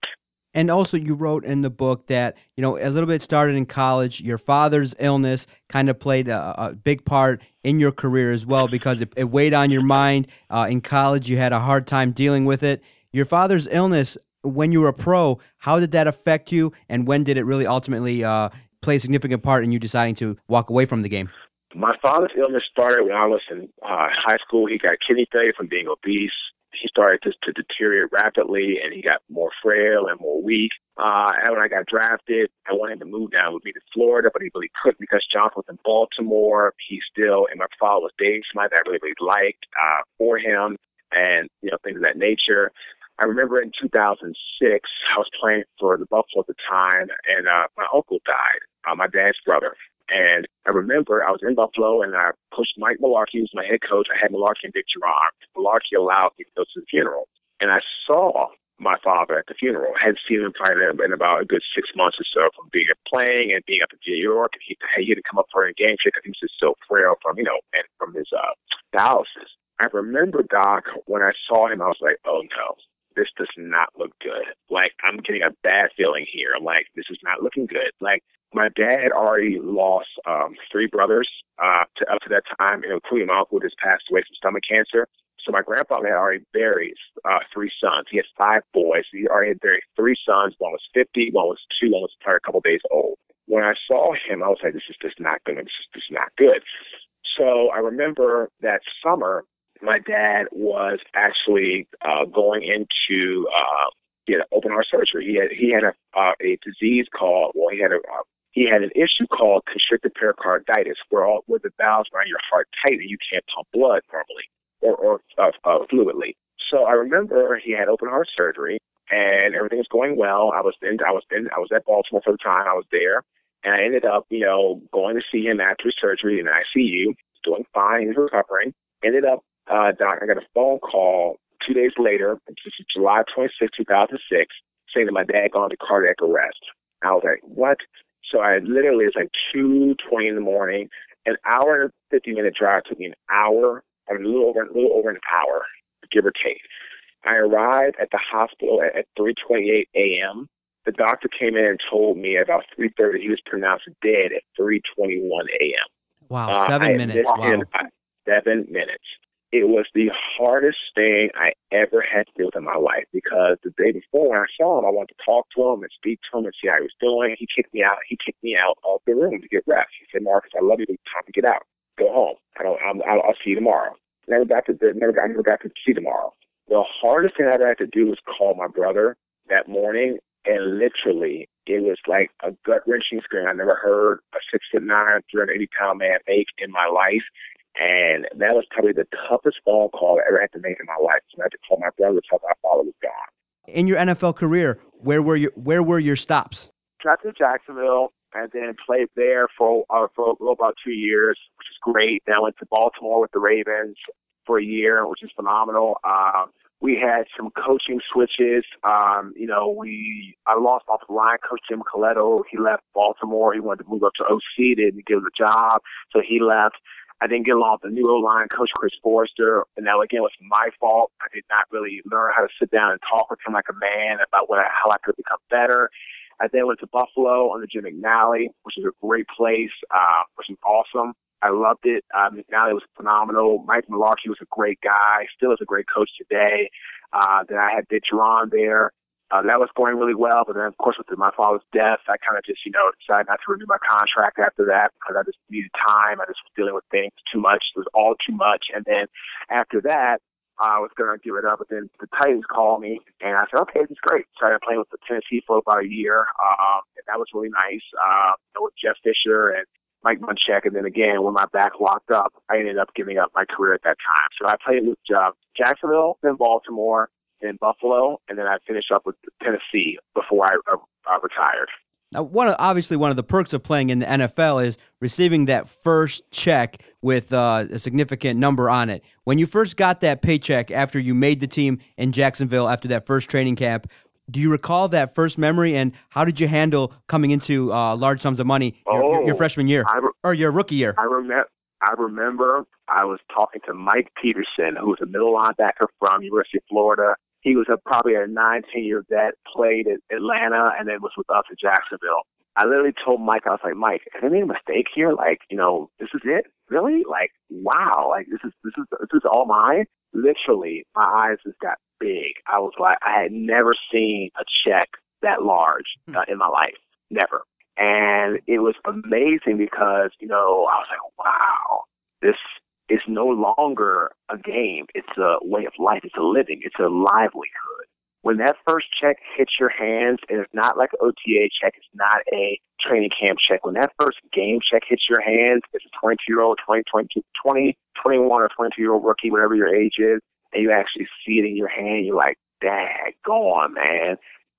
And also, you wrote in the book that you know a little bit started in college. Your father's illness kind of played a, a big part in your career as well because it, it weighed on your mind. Uh, in college, you had a hard time dealing with it. Your father's illness, when you were a pro, how did that affect you, and when did it really ultimately uh, play a significant part in you deciding to walk away from the game? My father's illness started when I was in uh, high school. He got kidney failure from being obese he started to, to deteriorate rapidly and he got more frail and more weak. Uh, and when I got drafted, I wanted to move down with me to Florida, but he really couldn't because John was in Baltimore. He still, and my father was dating somebody that I really, really liked uh, for him and, you know, things of that nature. I remember in 2006, I was playing for the Buffalo at the time, and uh, my uncle died, uh, my dad's brother. And I remember I was in Buffalo and I pushed Mike Mularkey, who's my head coach. I had Mularkey and Dick Jauron. Mularkey allowed me to go to the funeral. And I saw my father at the funeral. I hadn't seen him probably in about a good six months or so from being playing and being up in New York. And he, he didn't come up for a game because he was just so frail from, you know, and from his uh, dialysis. I remember, Doc, when I saw him, I was like, oh no, this does not look good. Like, I'm getting a bad feeling here. I'm like, this is not looking good. Like, my dad already lost um, three brothers uh, to, up to that time, including my uncle who just passed away from stomach cancer. So my grandfather had already buried uh, three sons. He had five boys. He already had buried three sons. One was 50, one was two, one was a couple days old. When I saw him, I was like, this is just not good. This is just not good. So I remember that summer, my dad was actually uh, going into uh, he open heart surgery. He had he had a uh, a disease called well he had a uh, he had an issue called constricted pericarditis, where all where the valves around your heart tight and you can't pump blood normally or, or uh, uh, fluidly. So I remember he had open heart surgery and everything was going well. I was in I was in I was at Baltimore for the time I was there, and I ended up you know going to see him after surgery in ICU, doing fine, recovering. Ended up, uh, doc, I got a phone call two days later, this is July 26, 2006, saying that my dad gone to cardiac arrest. I was like, what? So I literally, it's like 2.20 in the morning. An hour and 50 minute drive took me an hour, I mean, a little over, a little over an hour, give or take. I arrived at the hospital at, at 3.28 a.m. The doctor came in and told me about 3.30 he was pronounced dead at 3.21 a.m. Wow, uh, seven minutes. Wow. seven minutes it was the hardest thing I ever had to deal with in my life because the day before when I saw him, I wanted to talk to him and speak to him and see how he was doing. He kicked me out. He kicked me out of the room to get rest. He said, "Marcus, I love you. It's time to get out. Go home. I don't. I'm, I'll, I'll see you tomorrow." Never got to. Never got. Never got to see tomorrow. The hardest thing I ever had to do was call my brother that morning, and literally, it was like a gut wrenching scream I never heard a six foot nine, 380 pound man make in my life. And that was probably the toughest phone call I ever had to make in my life. So I had to call my brother to tell my father was gone. In your NFL career, where were your where were your stops? Drafted to Jacksonville and then played there for uh, for about two years, which is great. Then I went to Baltimore with the Ravens for a year, which is phenomenal. Uh, we had some coaching switches. Um, you know, we I lost off the line coach Jim Colletto. He left Baltimore. He wanted to move up to OC. Didn't give him a job, so he left. I didn't get along with the new O line coach Chris Foerster, and that again was my fault. I did not really learn how to sit down and talk with him like a man about what I, how I could become better. I then went to Buffalo the Jim McNally, which is a great place, uh, which is awesome. I loved it. Uh, McNally was phenomenal. Mike Mularkey was a great guy, still is a great coach today. Uh, then I had Dick Jauron there. Uh, that was going really well, but then of course with my father's death, I kind of just you know decided not to renew my contract after that because I just needed time. I just was dealing with things too much. It was all too much. And then after that, I was going to give it up, but then the Titans called me, and I said, okay, this is great. Started playing with the Tennessee for about a year, um, and that was really nice. Uh, with Jeff Fisher and Mike Munchak, and then again, when my back locked up, I ended up giving up my career at that time. So I played with uh, Jacksonville, then Baltimore, then Buffalo, and then I finished up with Tennessee before I, uh, I retired. Now, one of, obviously one of the perks of playing in the NFL is receiving that first check with uh, a significant number on it. When you first got that paycheck after you made the team in Jacksonville after that first training camp, do you recall that first memory and how did you handle coming into uh, large sums of money your, oh, your, your oh, freshman year re- or your rookie year? I remember. I remember I was talking to Mike Peterson, who was a middle linebacker from University of Florida. He was a, probably a 19 year vet, played at Atlanta, and then was with us at Jacksonville. I literally told Mike, I was like, Mike, have I made a mistake here? Like, you know, this is it? Really? Like, wow, like this is this is this is all mine. Literally, my eyes just got big. I was like, I had never seen a check that large hmm. uh, in my life, never. And it was amazing because you know I was like, wow, this is no longer a game. It's a way of life. It's a living. It's a livelihood. When that first check hits your hands, and it's not like an OTA check, it's not a training camp check. When that first game check hits your hands, it's a 22 year old, 20, 20, 20, 21 or 22 year old rookie, whatever your age is, and you actually see it in your hand, you're like, dang, go on, man.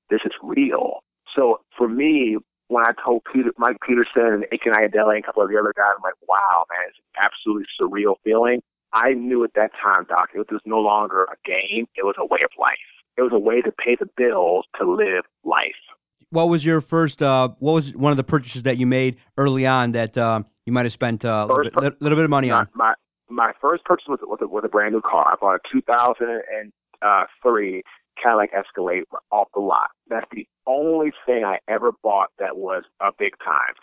This is real. So for me, when I told Peter, Mike Peterson and Akin Ayodele and a couple of the other guys, I'm like, wow, man, it's an absolutely surreal feeling. I knew at that time, Doc, it was no longer a game. It was a way of life. It was a way to pay the bills to live life. What was your first, uh, what was one of the purchases that you made early on that uh, you might have spent uh, a little bit, per- little bit of money my, on? My, my first purchase was, was, a, was a brand new car. I bought a 2003 Cadillac Escalade off the lot. That's the only thing I ever bought that was a big time.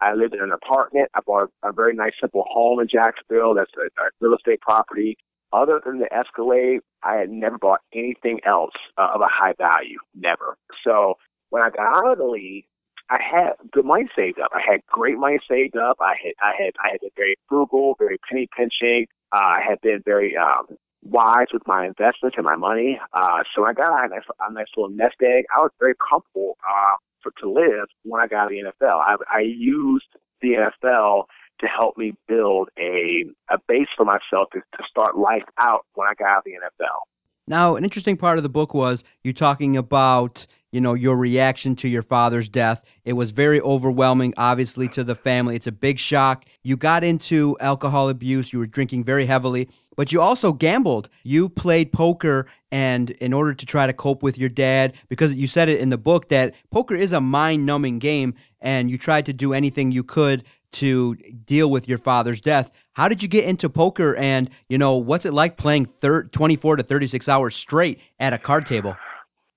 I lived in an apartment. I bought a, a very nice, simple home in Jacksonville. That's a, a real estate property. Other than the Escalade, I had never bought anything else uh, of a high value. Never. So when I got out of the league, I had good money saved up. I had great money saved up. I had I had I had been very frugal, very penny pinching. Uh, I had been very um, wise with my investments and my money. Uh, so I got a nice, a nice little nest egg, I was very comfortable uh, for to live when I got the NFL. I, I used the NFL to help me build a a base for myself to, to start life out when I got out of the NFL. Now, an interesting part of the book was you talking about you know your reaction to your father's death. It was very overwhelming, obviously, to the family. It's a big shock. You got into alcohol abuse. You were drinking very heavily, but you also gambled. You played poker, and in order to try to cope with your dad, because you said it in the book that poker is a mind-numbing game, and you tried to do anything you could to deal with your father's death. How did you get into poker and, you know, what's it like playing thir- 24 to 36 hours straight at a card table?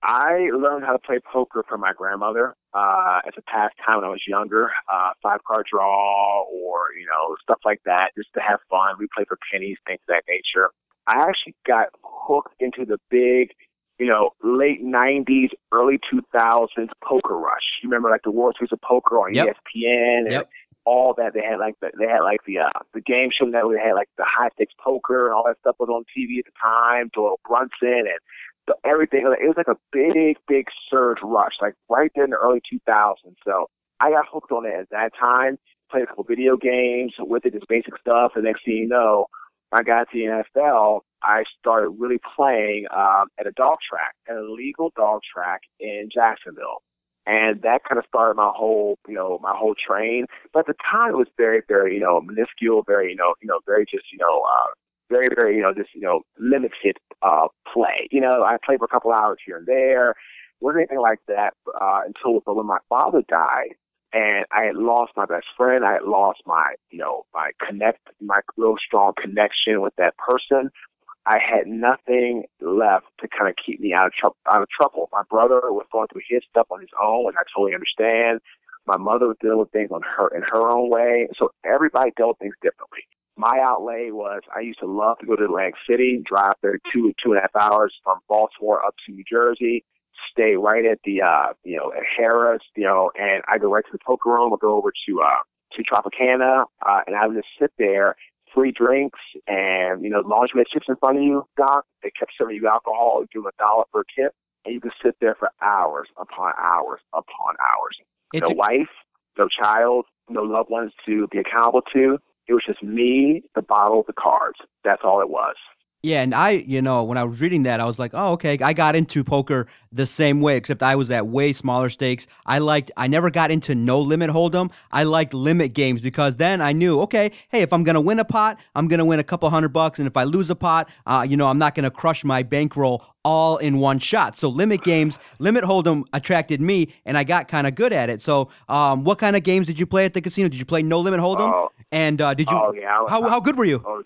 I learned how to play poker from my grandmother uh, as a pastime when I was younger. Uh, five card draw or, you know, stuff like that just to have fun. We play for pennies, things of that nature. I actually got hooked into the big, you know, late 90s, early 2000s poker rush. You remember like the World Series of Poker on yep. ESPN and yep all that. They had like the, they had like the uh, the game show that they had like the high stakes poker and all that stuff was on TV at the time. Doyle Brunson and the, everything. It was like a big big surge rush, like right there in the early 2000s. So I got hooked on it at that time. Played a couple video games with it, just basic stuff. And next thing you know, I got to the NFL. I started really playing um, at a dog track, at a legal dog track in Jacksonville and that kind of started my whole, you know, my whole train. But at the time, it was very, very, you know, minuscule, very, you know, you know, very just, you know, uh, very, very, you know, just, you know, limited uh, play. You know, I played for a couple hours here and there. wasn't anything like that uh, until when my father died. and I had lost my best friend. I had lost my, you know, my connect, my real strong connection with that person. I had nothing left to kind of keep me out of trouble. Out of trouble. My brother was going through his stuff on his own, and I totally understand. My mother was dealing with things on her in her own way, so everybody dealt things differently. My outlay was I used to love to go to Atlantic City, drive there two two and a half hours from Baltimore up to New Jersey, stay right at the uh you know at Harrah's, you know, and I go right to the poker room. I'll go over to uh to Tropicana, uh, and I would just sit there, free drinks, and you know, as long as you had chips in front of you, Doc, they kept serving you alcohol, give them a dollar per tip, and you could sit there for hours upon hours upon hours. It's no a- wife, no child, no loved ones to be accountable to. It was just me, the bottle, the cards. That's all it was. Yeah, and I, you know, when I was reading that, I was like, oh, okay. I got into poker the same way, except I was at way smaller stakes. I liked, I never got into no limit hold'em. I liked limit games because then I knew, okay, hey, if I'm gonna win a pot, I'm gonna win a couple hundred bucks, and if I lose a pot, uh, you know, I'm not gonna crush my bankroll all in one shot. So limit games, limit hold'em attracted me, and I got kind of good at it. So, um, what kind of games did you play at the casino? Did you play no limit hold'em? Oh, and uh, did you? oh yeah. I, how how good were you? Oh,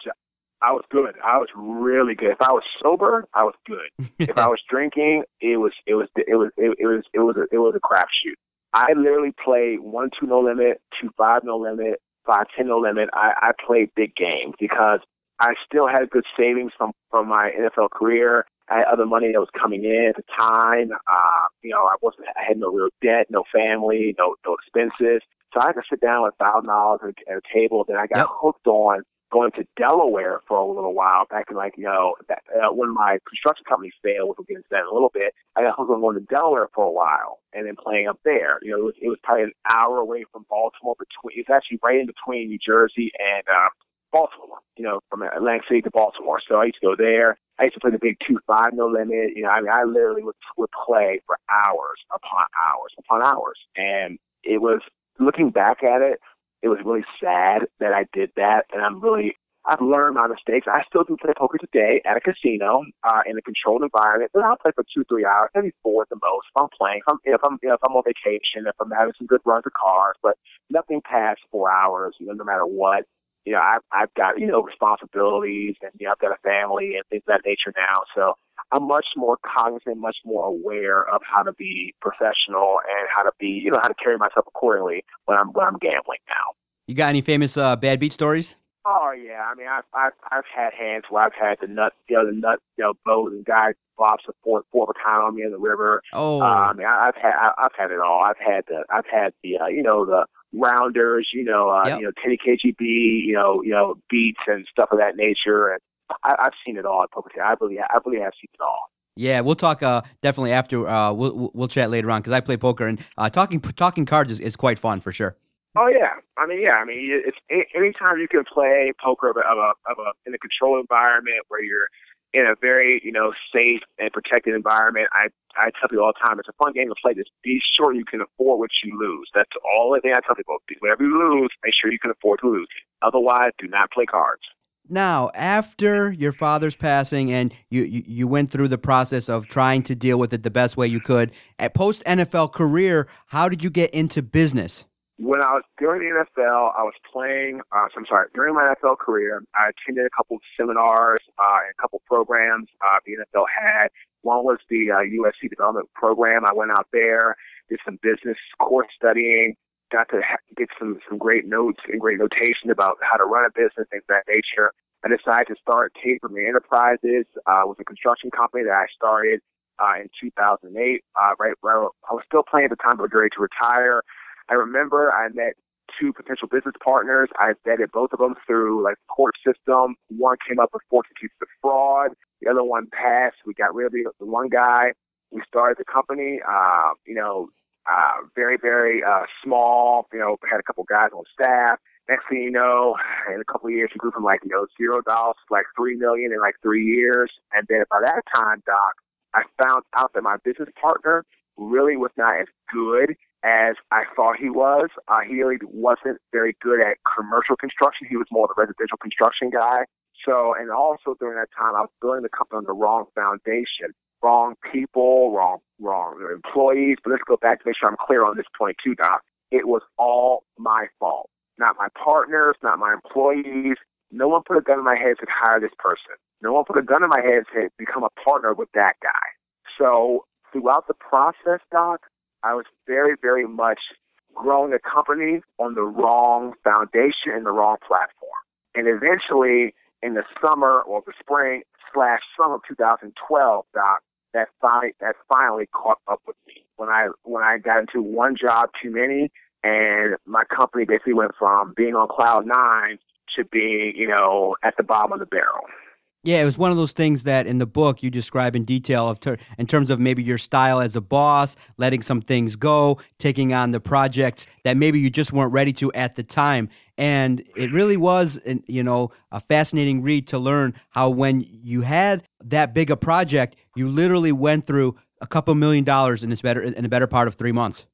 I was good. I was really good. If I was sober, I was good. if I was drinking, it was it was it was it, it was it was a, it was a crapshoot. I literally played one two no limit, two five no limit, five ten no limit. I, I played big games because I still had good savings from from my NFL career. I had other money that was coming in at the time. Uh, you know, I wasn't I had no real debt, no family, no no expenses. So I had to sit down with a thousand dollars at a table. Then I got Yep. hooked on going to Delaware for a little while back in like, you know, that, uh, when my construction company failed, which we'll get into that in a little bit, I got hooked on going to Delaware for a while and then playing up there. You know, it was, it was probably an hour away from Baltimore between, it's actually right in between New Jersey and, uh, Baltimore, you know, from Atlantic City to Baltimore. So I used to go there. I used to play the big two five no limit. You know, I mean, I literally would would play for hours upon hours upon hours, and it was looking back at it, it was really sad that I did that, and I'm really I've learned my mistakes. I still do play poker today at a casino uh, in a controlled environment, but I'll play for two, three hours, maybe four at the most. If I'm playing, if I'm if I'm, if I'm on vacation, if I'm having some good runs of cards, but nothing past four hours. You know, no matter what. You know, I've I've got you know responsibilities, and you know, I've got a family and things of that nature now. So I'm much more cognizant, much more aware of how to be professional and how to be, you know, how to carry myself accordingly when I'm when I'm gambling now. You got any famous uh, bad beat stories? Oh yeah, I mean I've I've I've had hands where I've had the nut you know the nut you know boat and guy flops a four four baton on me in the river. Oh, Uh, I mean I, I've had I, I've had it all. I've had the I've had the uh, you know the rounders, you know uh, Yep. you know Teddy KGB, you know you know beats and stuff of that nature, and I, I've seen it all at poker. I really I really have seen it all. Yeah, we'll talk uh, definitely after. Uh, we'll we'll- we'll chat later on because I play poker and uh, talking talking cards is, is quite fun for sure. Oh yeah, I mean yeah, I mean it's anytime you can play poker of a, of a, of a in a controlled environment where you're in a very you know safe and protected environment. I I tell people all the time it's a fun game to play. Just be sure you can afford what you lose. That's all the thing I tell people. Whatever you lose, make sure you can afford to lose. Otherwise, do not play cards. Now, after your father's passing and you, you, you went through the process of trying to deal with it the best way you could, at post NFL career, how did you get into business? When I was during the NFL, I was playing. Uh, I'm sorry. During my NFL career, I attended a couple of seminars uh, and a couple of programs uh, the NFL had. One was the uh, USC development program. I went out there, did some business course studying, got to ha- get some some great notes and great notation about how to run a business, things of that nature. I decided to start Taperman Enterprises, uh, was a construction company that I started uh, in 2008. Uh, right, right, I was still playing at the time, but ready to retire. I remember I met two potential business partners. I vetted both of them through like the court system. One came up with 14 cases of fraud. The other one passed. We got rid of the, the one guy. We started the company. Uh, you know, uh, very very uh, small. You know, had a couple guys on staff. Next thing you know, in a couple of years, we grew from like you know zero dollars to like three million in like three years. And then by that time, Doc, I found out that my business partner really was not as good as I thought he was. Uh, he really wasn't very good at commercial construction. He was more of a residential construction guy. So, and also during that time, I was building the company on the wrong foundation, wrong people, wrong, wrong employees. But let's go back to make sure I'm clear on this point too, Doc. it was all my fault. Not my partners, not my employees. No one put a gun in my head and said, hire this person. No one put a gun in my head and said, become a partner with that guy. So throughout the process, Doc, I was very, very much growing a company on the wrong foundation and the wrong platform. And eventually, in the summer or the spring slash summer of 2012, Doc, that finally that finally caught up with me when I when I got into one job too many, and my company basically went from being on cloud nine to being you know at the bottom of the barrel. Yeah, it was one of those things that in the book you describe in detail of ter- in terms of maybe your style as a boss, letting some things go, taking on the projects that maybe you just weren't ready to at the time. And it really was, you know, a fascinating read to learn how when you had that big a project, you literally went through a couple million dollars in this better in a better part of three months.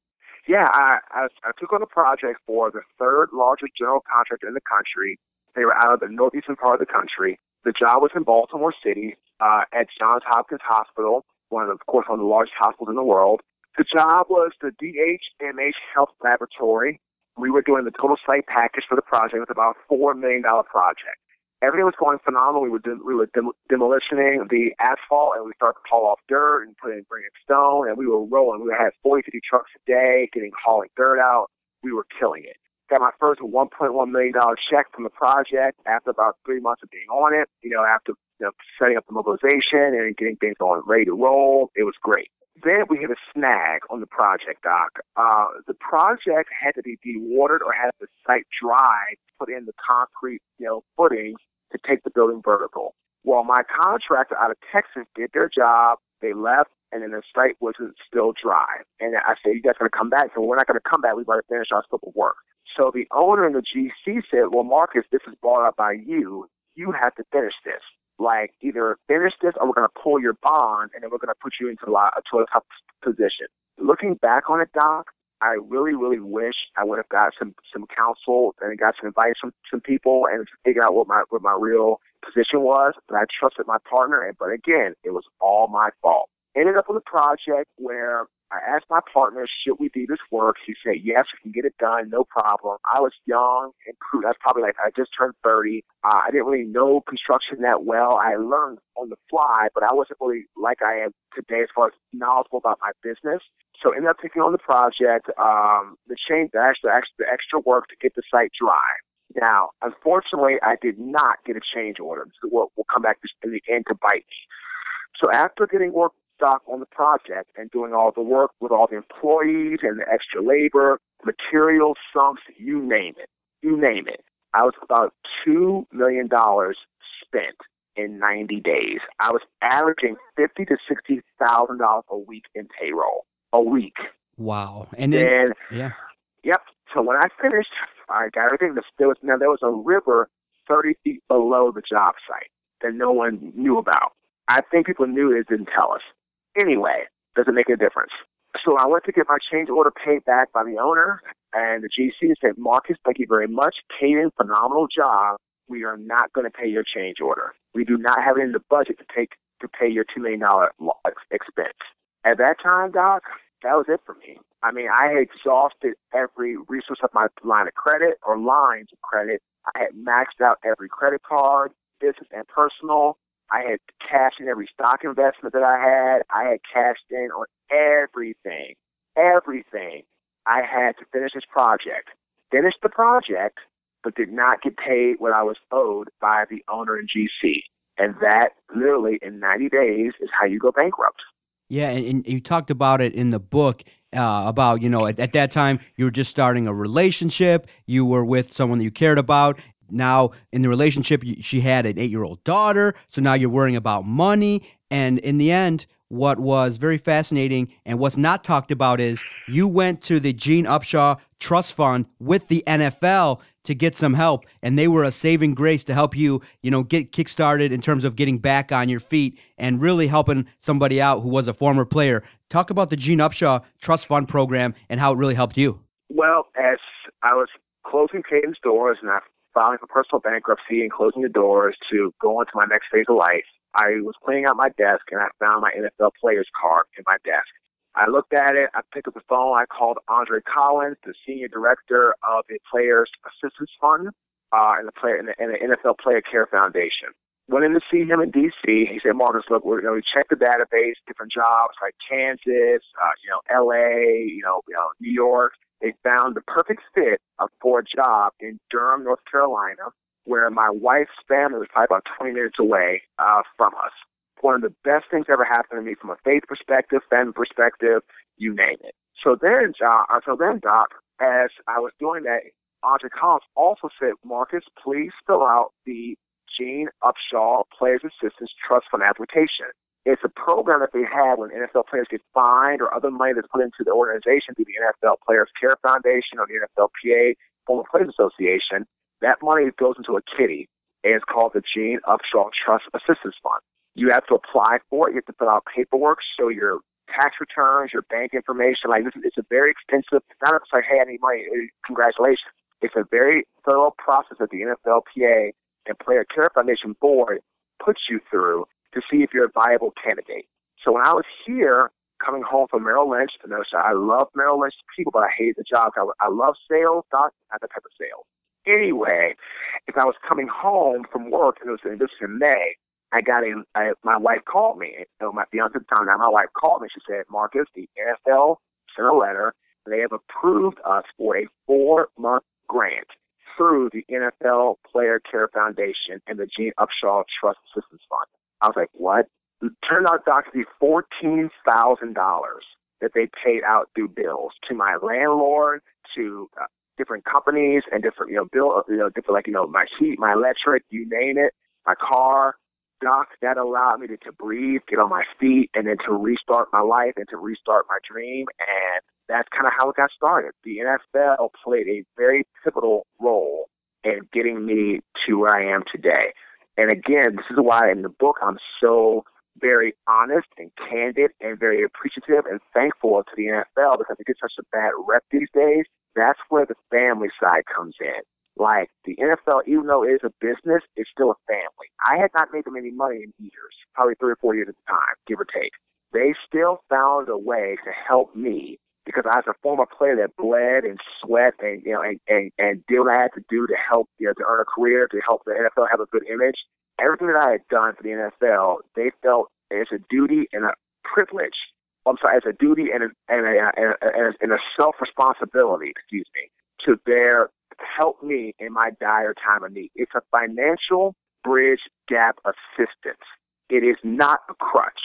Yeah, I, I, I took on a project for the third largest general contractor in the country. They were out of the northeastern part of the country the job was in Baltimore City uh, at Johns Hopkins Hospital, one of, of course, one of the largest hospitals in the world. The job was the DHMH Health Laboratory. We were doing the total site package for the project. It was about a $4 million project. Everything was going phenomenal. We were, de- we were dem- demolitioning the asphalt and we started to haul off dirt and put in, bring in stone and we were rolling. We had 40, 50 trucks a day getting hauling dirt out. We were killing it got my first $1.1 million check from the project after about three months of being on it. You know, after you know, setting up the mobilization and getting things on ready to roll, it was great. Then we hit a snag on the project, Doc. Uh, the project had to be dewatered or had the site dry to put in the concrete, you know, footings to take the building vertical. Well, my contractor out of Texas did their job. They left, and then the site wasn't still dry. And I said, "You guys to come back?" So we're not to come back. We got to finish our scope of work. So the owner and the GC said, well, Marcus, this is brought up by you. You have to finish this. Like either finish this or we're to pull your bond and then we're to put you into a, lot to a tough position. Looking back on it, Doc, I really, really wish I would have got some some counsel and got some advice from some people and figure out what my what my real position was. But I trusted my partner, and but again, it was all my fault. Ended up with a project where I asked my partner, should we do this work? He said, yes, we can get it done, no problem. I was young and crude. was probably like I just turned 30. Uh, I didn't really know construction that well. I learned on the fly, but I wasn't really like I am today as far as knowledgeable about my business. So ended up taking on the project, um, the change, the extra, the extra work to get the site dry. Now, unfortunately, I did not get a change order. So we'll, we'll come back in the end to bite me. So after getting work stock on the project and doing all the work with all the employees and the extra labor, materials, sumps, you name it. You name it. I was about $2 million spent in 90 days. I was averaging fifty to $60,000 a week in payroll. A week. Wow. And then, yeah. Yep. So when I finished, I got everything. There was, now, there was a river 30 feet below the job site that no one knew about. I think people knew it, didn't tell us. Anyway, doesn't make a difference. So I went to get my change order paid back by the owner, and the GC said, Marcus, thank you very much. Caden, phenomenal job. We are not going to pay your change order. We do not have it in the budget to take to pay your $2 million expense. At that time, Doc, that was it for me. I mean, I had exhausted every resource of my line of credit or lines of credit. I had maxed out every credit card, business and personal. I had cashed in every stock investment that I had. I had cashed in on everything, everything. I had to finish this project. Finish the project, but did not get paid what I was owed by the owner and GC. And that literally in 90 days is how you go bankrupt. Yeah, and, and you talked about it in the book uh, about, you know, at, at that time you were just starting a relationship, you were with someone that you cared about, now in the relationship she had an eight-year-old daughter so now you're worrying about money. And in the end what was very fascinating and what's not talked about is you went to the gene upshaw trust fund with the nfl to get some help and they were a saving grace to help you you know get kickstarted in terms of getting back on your feet and really helping somebody out who was a former player. Talk about the gene upshaw trust fund program and how it really helped you. Well as i was closing Caden's doors and I filing for personal bankruptcy and closing the doors to go on to my next phase of life, I was cleaning out my desk and I found my NFL players card in my desk. I looked at it. I picked up the phone. I called Andre Collins, the senior director of the Players Assistance Fund uh, and the player and the, and the NFL Player Care Foundation. Went in to see him in D.C. He said, "Marcus, look, we're, you know, we checked the database, different jobs like Kansas, uh, you know, L.A., you know, you know, New York. They found the perfect fit for a job in Durham, North Carolina, where my wife's family was probably about 20 minutes away uh, from us one of the best things ever happened to me from a faith perspective, family perspective, you name it. So then, Doc, uh, so then, Doc, as I was doing that, Andre Collins also said, Marcus, please fill out the Gene Upshaw Players Assistance Trust Fund application. It's a program that they have when NFL players get fined or other money that's put into the organization through the NFL Players Care Foundation or the NFLPA, Former Players Association. That money goes into a kitty, and it's called the Gene Upshaw Trust Assistance Fund. You have to apply for it. You have to fill out paperwork, show your tax returns, your bank information. Like this, it's a very expensive. It's not just like, hey, I need money. Congratulations. It's a very thorough process that the NFLPA and Player Care Foundation Board puts you through to see if you're a viable candidate. So when I was here, coming home from Merrill Lynch, and I love Merrill Lynch people, but I hate the job. I, I love sales, not, not the type of sales. Anyway, if I was coming home from work, and it was, this was in May, I got in. I, my wife called me. So my fiance at the time, now my wife called me. She said, Marcus, the NFL sent a letter. They have approved us for a four month grant through the NFL Player Care Foundation and the Gene Upshaw Trust Assistance Fund. I was like, what? It turned out to be $14,000 that they paid out through bills to my landlord, to uh, different companies and different, you know, bill, you know, different, like, you know, my heat, my electric, you name it, my car, doc that allowed me to, to breathe, get on my feet, and then to restart my life and to restart my dream. And that's kind of how it got started. The NFL played a very pivotal role in getting me to where I am today. And again, this is why in the book I'm so very honest and candid and very appreciative and thankful to the NFL because it gets such a bad rep these days. That's where the family side comes in. Like the NFL, even though it is a business, it's still a family. I had not made them any money in years, probably three or four years at the time, give or take. They still found a way to help me because I was a former player that bled and sweat and you know and, and, and did what I had to do to help you know to earn a career, to help the NFL have a good image. Everything that I had done for the NFL, they felt as a duty and a privilege. I'm sorry, as a duty and a, and a, and a, and a self responsibility, excuse me, to bear help me in my dire time of need. It's a financial bridge gap assistance. It is not a crutch.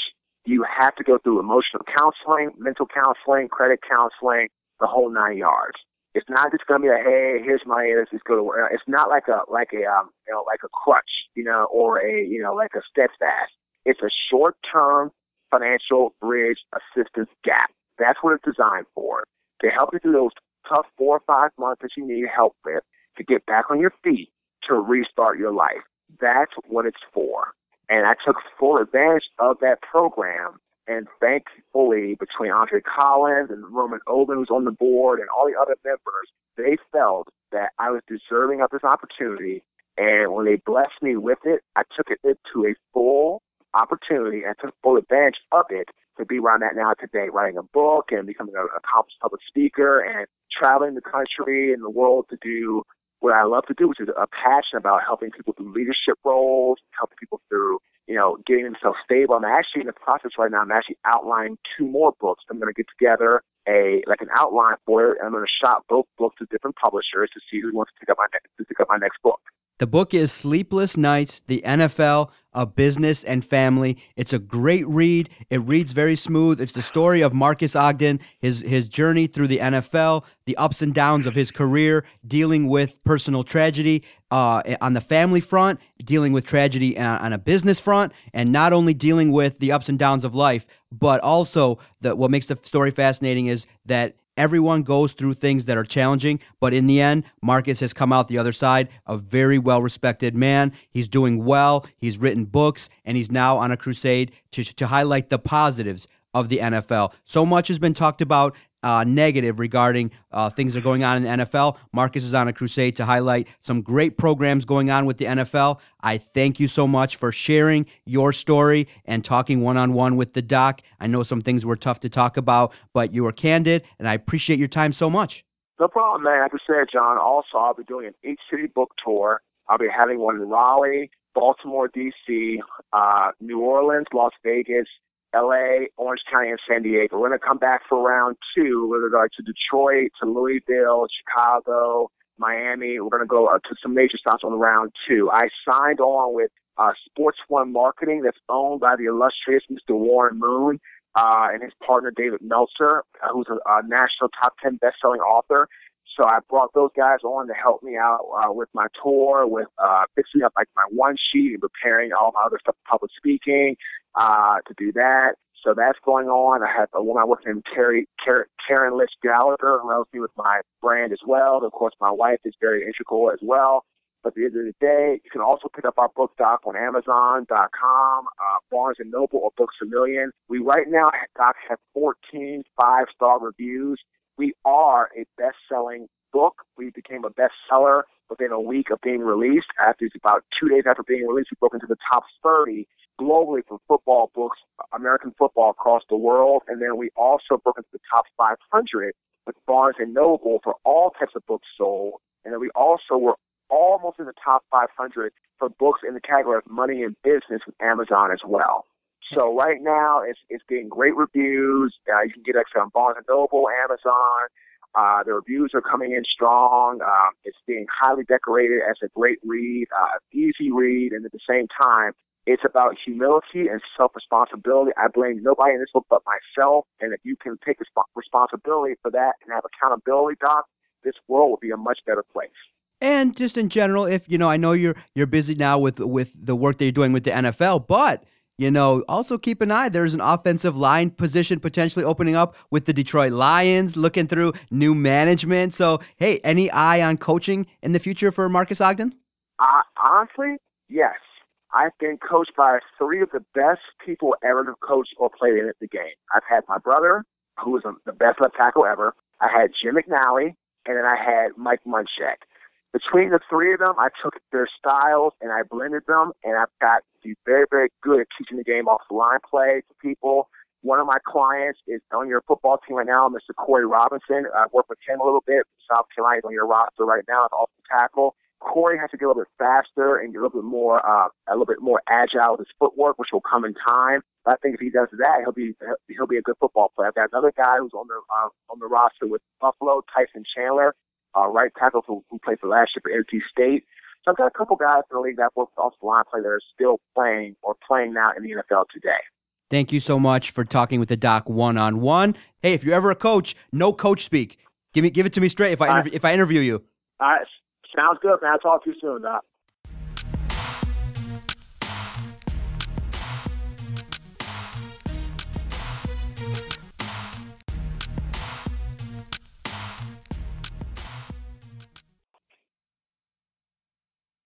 You have to go through emotional counseling, mental counseling, credit counseling, the whole nine yards. It's not just gonna be a hey, here's my let's just go to work. It's not like a like a um you know like a crutch, you know, or a you know like a steadfast. It's a short term financial bridge assistance gap. That's what it's designed for to help you through those tough four or five months that you need help with to get back on your feet to restart your life. That's what it's for. And I took full advantage of that program. And thankfully, between Andre Collins and Roman Oben, who's on the board, and all the other members, they felt that I was deserving of this opportunity. And when they blessed me with it, I took it to a full opportunity and took full advantage of it to be where I'm at now today, writing a book and becoming an accomplished public speaker and traveling the country and the world to do what I love to do, which is a passion about helping people through leadership roles, helping people through, you know, getting themselves stable. I'm actually in the process right now. I'm actually outlining two more books. I'm going to get together a like an outline for it. And I'm going to shop both books to different publishers to see who wants to pick up my next to pick up my next book. The book is Sleepless Nights, The NFL, A Business and Family. It's a great read. It reads very smooth. It's the story of Marcus Ogden, his, his journey through the NFL, the ups and downs of his career, dealing with personal tragedy uh, on the family front, dealing with tragedy on a business front, and not only dealing with the ups and downs of life, but also the, what makes the story fascinating is that Everyone goes through things that are challenging, but in the end, Marcus has come out the other side a very well respected man. He's doing well, he's written books, and he's now on a crusade to, to highlight the positives of the NFL. So much has been talked about uh, negative regarding uh, things that are going on in the NFL. Marcus is on a crusade to highlight some great programs going on with the NFL. I thank you so much for sharing your story and talking one on one with the doc. I know some things were tough to talk about, but you were candid, and I appreciate your time so much. No problem, man. Like I said, John, also, I'll be doing an eight city book tour. I'll be having one in Raleigh, Baltimore, D.C., uh, New Orleans, Las Vegas, LA, Orange County, and San Diego. We're going to come back for round two. To go to Detroit, to Louisville, Chicago, Miami. We're going to go uh, to some major stops on round two. I signed on with uh, Sports One Marketing that's owned by the illustrious Mr. Warren Moon uh, and his partner David Meltzer, uh, who's a, a national top 10 best-selling author. So I brought those guys on to help me out uh, with my tour, with uh, fixing up like my one sheet and preparing all my other stuff, for public speaking, uh, to do that. So that's going on. I have a woman I working named Carrie, Karen Litch Gallagher, who helps me with my brand as well. Of course, my wife is very integral as well. But at the end of the day, you can also pick up our book doc on Amazon.com, uh, Barnes and Noble, or Books a Million. We right now, doc, have 14 five-star reviews. We are a best-selling book. We became a bestseller within a week of being released. After about two days after being released, we broke into the top 30 globally for football books, American football across the world. And then we also broke into the top 500 with Barnes and Noble for all types of books sold. And then we also were almost in the top 500 for books in the category of money and business with Amazon as well. So right now, it's it's getting great reviews. Uh, you can get it on Barnes and Noble, Amazon. Uh, the reviews are coming in strong. Um, it's being highly decorated as a great read, uh, easy read, and at the same time, it's about humility and self-responsibility. I blame nobody in this book but myself. And if you can take responsibility for that and have accountability, Doc, this world will be a much better place. And just in general, if you know, I know you're you're busy now with with the work that you're doing with the NFL, but you know, also keep an eye. There's an offensive line position potentially opening up with the Detroit Lions, looking through new management. So, hey, any eye on coaching in the future for Marcus Ogden? Uh, honestly, yes. I've been coached by three of the best people ever to coach or play in the game. I've had my brother, who was the best left tackle ever. I had Jim McNally, and then I had Mike Munchak. Between the three of them, I took their styles and I blended them, and I've got to be very, very good at teaching the game off the line play to people. One of my clients is on your football team right now, Mr. Corey Robinson. I work with him a little bit. South Carolina on your roster right now off the tackle. Corey has to get a little bit faster and get a little bit more, uh, a little bit more agile with his footwork, which will come in time. But I think if he does that, he'll be he'll be a good football player. I've got another guy who's on the uh, on the roster with Buffalo, Tyson Chandler uh, right tackle who, who played for last year for NC State. So I've got a couple guys in the league that work off the line play that are still playing or playing now in the NFL today. Thank you so much for talking with the doc one on one. Hey, if you're ever a coach, no coach speak. Give me, give it to me straight if I interv- if I interview you. All right, sounds good, man. I'll talk to you soon, Doc.